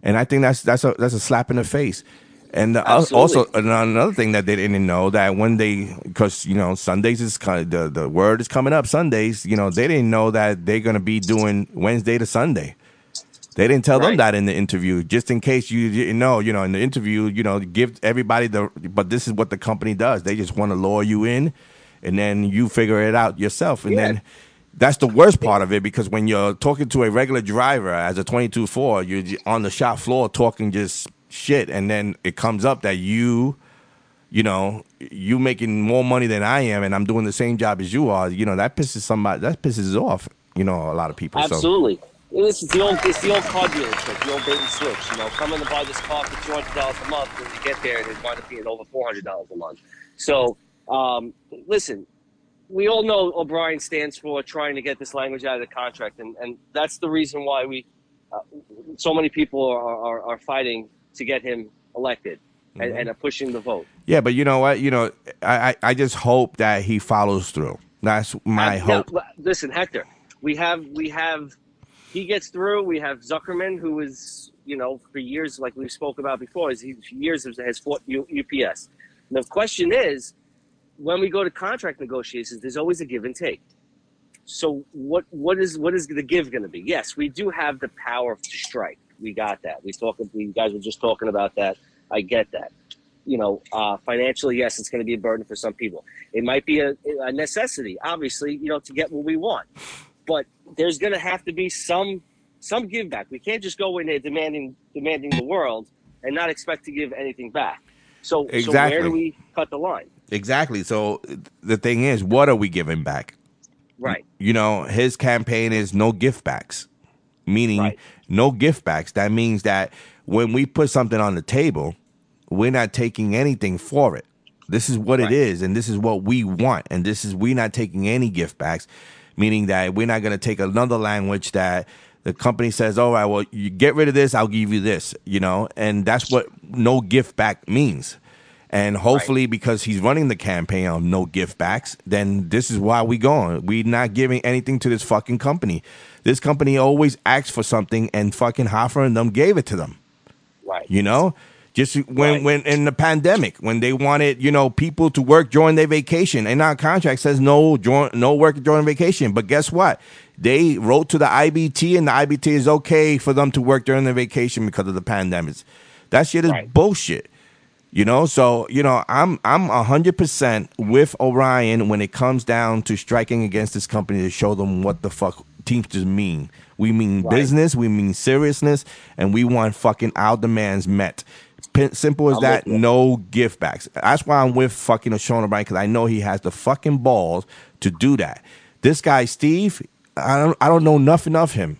and I think that's that's a that's a slap in the face. And also another thing that they didn't know that when they because you know Sundays is kind of, the the word is coming up Sundays you know they didn't know that they're gonna be doing Wednesday to Sunday. They didn't tell them that in the interview, just in case you didn't know. You know, in the interview, you know, give everybody the. But this is what the company does. They just want to lure you in, and then you figure it out yourself. And then that's the worst part of it because when you're talking to a regular driver as a 22 4, you're on the shop floor talking just shit, and then it comes up that you you know, you making more money than I am, and I'm doing the same job as you are. You know, that pisses somebody. That pisses off. You know, a lot of people. So Absolutely. This is the old, it's the old car dealer trick, the old bait and switch. You know, come in and buy this car for two hundred dollars a month, and you get there it wind up being over four hundred dollars a month. So, um, listen, we all know O'Brien stands for trying to get this language out of the contract, and, and that's the reason why we, uh, so many people are, are, are fighting to get him elected and, Mhm. and are pushing the vote. yeah, but you know what? You know, I I, I just hope that he follows through. That's my hope. l- listen, Hector, we have we have he gets through. We have Zuckerman, who is, you know, for years, like we spoke about before, is he years has has fought U- UPS. And the question is, when we go to contract negotiations, there's always a give and take. So what what is what is the give going to be? Yes, we do have the power to strike. We got that. We talk. We guys were just talking about that. I get that. You know, uh, financially, yes, it's going to be a burden for some people. It might be a, a necessity, obviously, you know, to get what we want. But there's going to have to be some some give back. We can't just go in there demanding demanding the world and not expect to give anything back. So, so Exactly. where do we cut the line? Exactly. So the thing is, what are we giving back? Right. You know, his campaign is no gift backs, meaning no gift backs. That means that when we put something on the table, we're not taking anything for it. This is what it is, and this is what we want, and this is we're not taking any gift backs, meaning that we're not going to take another language that the company says, "All right, well, you get rid of this, I'll give you this," you know, and that's what no gift back means. And hopefully, because he's running the campaign on no gift backs, then this is why we going. We're not giving anything to this fucking company. This company always asked for something, and fucking Hoffa and them gave it to them. Right. You know, just when when in the pandemic, when they wanted you know people to work during their vacation, and our contract says no join, no work during vacation. But guess what? They wrote to the IBT, and the IBT is okay for them to work during their vacation because of the pandemic. That shit is bullshit. You know, so you know, I'm I'm hundred percent with O'Brien when it comes down to striking against this company to show them what the fuck Teamsters mean. We mean business, we mean seriousness, and we want fucking our demands met. Pin- Simple as I'm that. No gift backs. That's why I'm with fucking Sean O'Brien because I know he has the fucking balls to do that. This guy Steve, I don't I don't know nothing of him,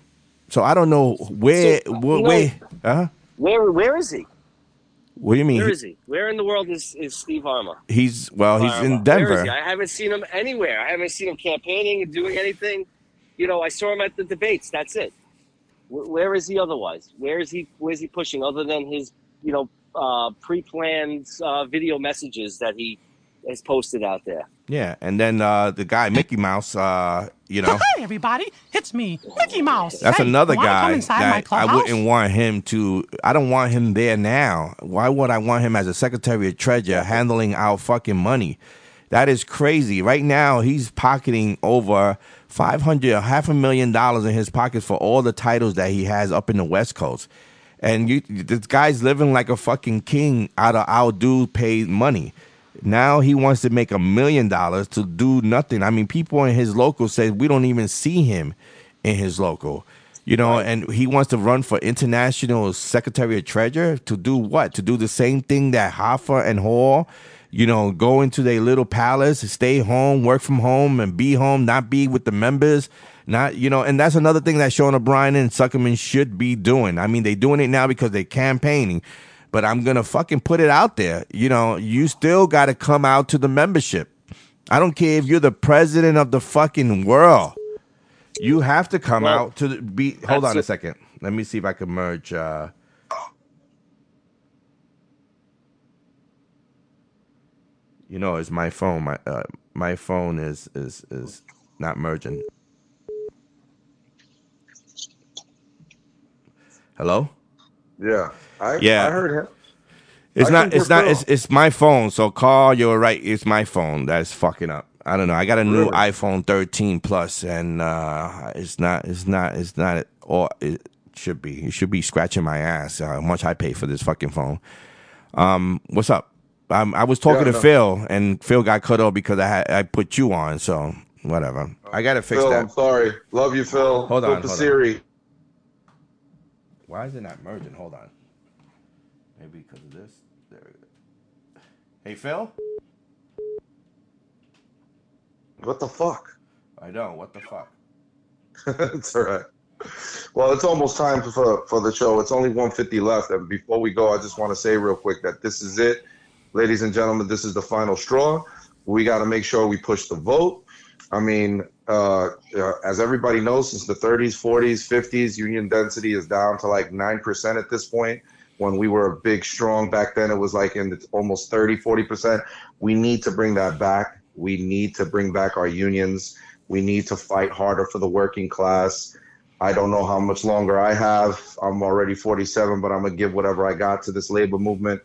so I don't know where So, where, where huh? Where where is he? What do you mean? Where is he? Where in the world is, is Steve Vairma? He's well, he's Vairma. in Denver. I haven't seen him anywhere. I haven't seen him campaigning and doing anything. You know, I saw him at the debates. That's it. Wh- Where is he otherwise? Where is he? Where is he pushing other than his, you know, uh, pre-planned uh, video messages that he has posted out there? Yeah, and then uh, the guy Mickey Mouse, uh, you know, Hi, everybody. It's me, Mickey Mouse. that's Hey, another guy that I wouldn't want him to. I don't want him there now. Why would I want him as a Secretary of Treasury handling our fucking money? That is crazy. Right now, he's pocketing over five hundred, half a million dollars in his pockets for all the titles that he has up in the West Coast. And you, this guy's living like a fucking king out of our dude paid money. Now he wants to make a million dollars to do nothing. I mean, people in his local say we don't even see him in his local. You know, and he wants to run for international secretary of treasury to do what? To do the same thing that Hoffa and Hall, you know, go into their little palace, stay home, work from home, and be home, not be with the members. Not, you know, and that's another thing that Sean O'Brien and Zuckerman should be doing. I mean, they're doing it now because they're campaigning but I'm gonna fucking put it out there. You know, you still got to come out to the membership. I don't care if you're the president of the fucking world. You have to come Well, out to the, be. Hold on a second. Let me see if I can merge. Uh, you know, it's my phone. My uh, my phone is is is not merging. Hello. Yeah, I Yeah. I heard him. It's I not. It's not. It's, it's my phone. So call. you're right. It's my phone that's fucking up. I don't know. I got a new Really? iPhone 13 Plus, and uh, it's not. It's not. It's not. Or it should be. It should be scratching my ass. Uh, how much I pay for this fucking phone? Um, what's up? Um, I was talking Yeah, to no. Phil, and Phil got cut off because I had I put you on. So whatever. I gotta fix Phil, that. I'm sorry. Love you, Phil. Hold on, Phil hold on. Pasiri. Why is it not merging? Hold on. Maybe because of this. There we go. Hey Phil. What the fuck? I know. What the fuck? it's all right. Well, it's almost time for for the show. It's only 150 left, and before we go, I just want to say real quick that this is it, ladies and gentlemen. This is the final straw. We got to make sure we push the vote. I mean, uh, uh, as everybody knows, since the 30s, 40s, 50s, union density is down to like nine percent at this point. When we were a big, strong back then, it was like in the, almost 30, 40 percent. We need to bring that back. We need to bring back our unions. We need to fight harder for the working class. I don't know how much longer I have. I'm already 47, but I'm gonna give whatever I got to this labor movement.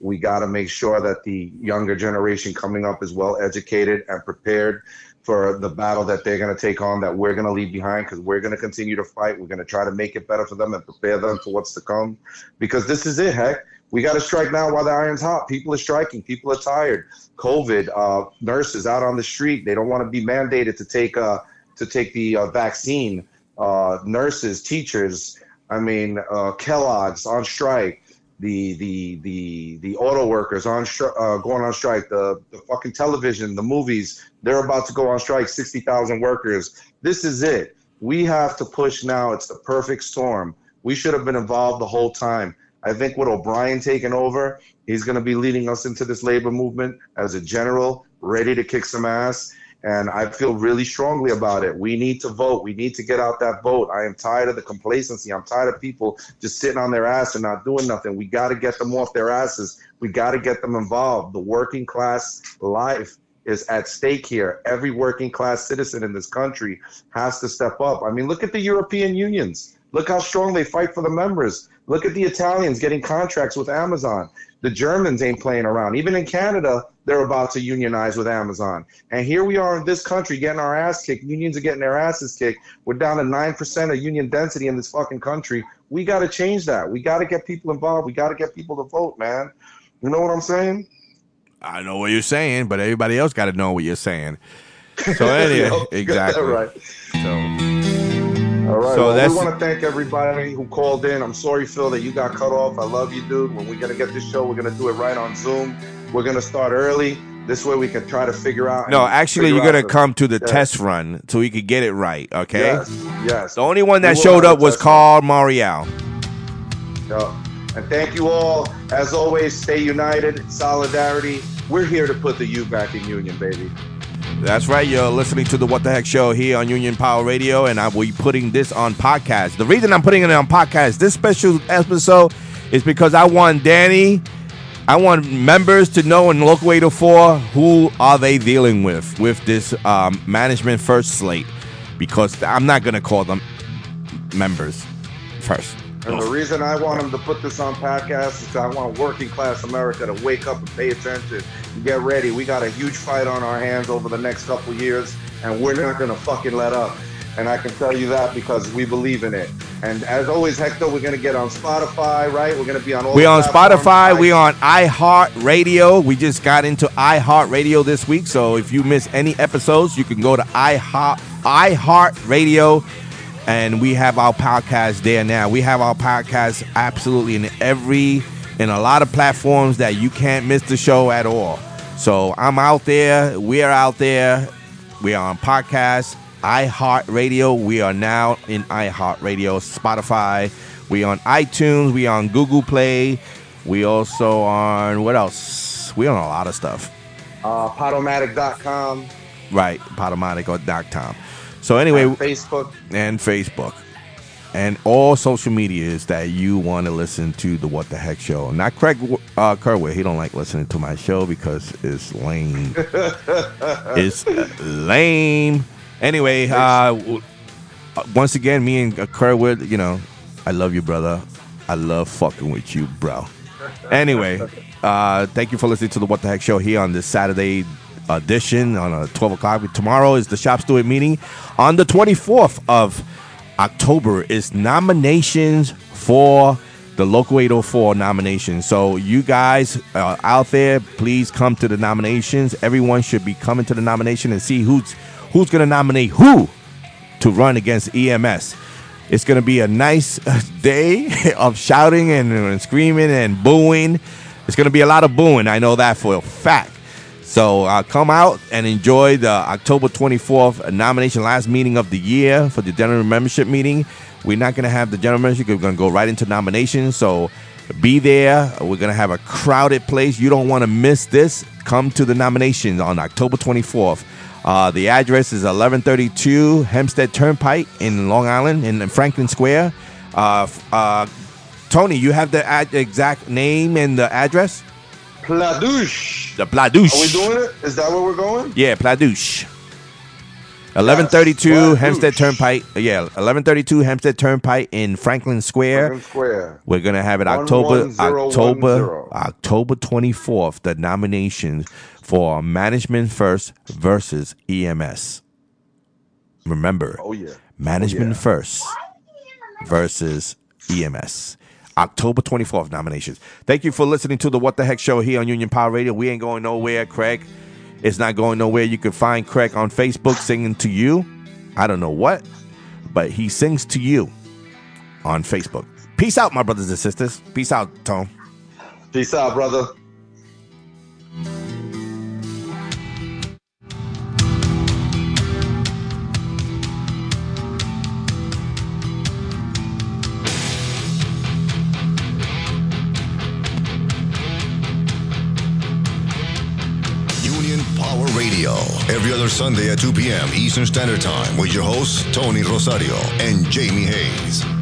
We got to make sure that the younger generation coming up is well educated and prepared for the battle that they're going to take on that we're going to leave behind because we're going to continue to fight. We're going to try to make it better for them and prepare them for what's to come because this is it, heck. We got to strike now while the iron's hot. People are striking. People are tired. COVID, uh, nurses out on the street. They don't want to be mandated to take uh, to take the uh, vaccine. Uh, nurses, teachers. I mean, uh, Kellogg's on strike. The the the the auto workers on stri- uh, going on strike. The the fucking television, the movies. They're about to go on strike. Sixty thousand workers. This is it. We have to push now. It's the perfect storm. We should have been involved the whole time. I think with O'Brien taking over, he's going to be leading us into this labor movement as a general, ready to kick some ass. And I feel really strongly about it. We need to vote. We need to get out that vote. I am tired of the complacency. I'm tired of people just sitting on their ass and not doing nothing. We got to get them off their asses. We got to get them involved. The working class life is at stake here. Every working class citizen in this country has to step up. I mean, look at the European unions. Look how strong they fight for the members. Look at the Italians getting contracts with Amazon. The Germans ain't playing around. Even in Canada, they're about to unionize with Amazon. And here we are in this country getting our ass kicked. Unions are getting their asses kicked. We're down to 9% of union density in this fucking country. We got to change that. We got to get people involved. We got to get people to vote, man. You know what I'm saying? I know what you're saying, but everybody else got to know what you're saying. So anyway, exactly. right. So All right. So well, that's- we want to thank everybody who called in. I'm sorry, Phil, that you got cut off. I love you, dude. When we're gonna get this show, we're gonna do it right on Zoom. We're gonna start early. This way, we can try to figure out. no, actually, you're gonna the- come to the Yeah. test run so we could get it right. Okay. Yes, yes. The only one that showed up was Carl Marial. Yeah. And thank you all. As always, stay united. Solidarity. We're here to put the U back in union, baby. That's right. You're listening to the What the Heck Show here on Union Power Radio, and I will be putting this on podcast. The reason I'm putting it on podcast, this special episode, is because I want Danny, I want members to know in Local 804 who are they dealing with with this um, management first slate, because I'm not gonna call them members first. And the reason I want them to put this on podcast is I want working class America to wake up and pay attention and get ready. We got a huge fight on our hands over the next couple years, and we're not gonna fucking let up. And I can tell you that because we believe in it. And as always, Hector, we're gonna get on Spotify, right? We're gonna be on all. We're on. Spotify. We are on iHeartRadio. We just got into iHeartRadio this week, so if you miss any episodes, you can go to iHeart iHeartRadio, and we have our podcast there now. We have our podcast absolutely in every in a lot of platforms that you can't miss the show at all. So I'm out there. We are out there. We are on podcast, iHeartRadio. We are now in iHeartRadio, Spotify. We on iTunes. We on Google Play. We also on what else? We on a lot of stuff. Uh, Podomatic.com. Right, Podomatic.com. So anyway, and Facebook. and Facebook and all social medias that you want to listen to the What the Heck show. Not Craig uh, Kerwood. He don't like listening to my show because it's lame. it's lame. Anyway, uh, uh, once again, me and uh, Kerwood, you know, I love you, brother. I love fucking with you, bro. Anyway, uh, thank you for listening to the What the Heck show here on this Saturday edition on a 12 o'clock. Tomorrow is the Shop Steward meeting. On the 24th of October is nominations for the Local 804 nominations. So you guys uh, out there, please come to the nominations. Everyone should be coming to the nomination and see who's who's going to nominate who to run against EMS. It's going to be a nice uh, day of shouting and, and screaming and booing. It's going to be a lot of booing. I know that for a fact. So uh, come out and enjoy the October 24th nomination, last meeting of the year for the general membership meeting. We're not going to have the general membership. We're going to go right into nominations. So be there. We're going to have a crowded place. You don't want to miss this. Come to the nominations on October 24th. Uh, the address is 1132 Hempstead Turnpike in Long Island in Franklin Square. Uh, uh, Tony, you have the ad- exact name and the address? Plattduetsche. The Plattduetsche. Are we doing it? Is that where we're going? Yeah, Plattduetsche. 1132 Yes, Hempstead Turnpike. Yeah, 1132 Hempstead Turnpike in Franklin Square. Franklin Square. We're gonna have it October 11010. October October 24th. The nominations for Management First versus EMS. Remember, Oh yeah. Oh, Management Oh, yeah. First versus EMS. October 24th nominations. Thank you for listening to the What the Heck Show here on Union Power Radio. We ain't going nowhere, Craig. It's not going nowhere. You can find Craig on Facebook singing to you. I don't know what, but he sings to you on Facebook. Peace out, my brothers and sisters. Peace out, Tone. Peace out, brother. Radio. Every other Sunday at 2 p.m. Eastern Standard Time with your hosts, Tony Rosario and Jamie Hayes.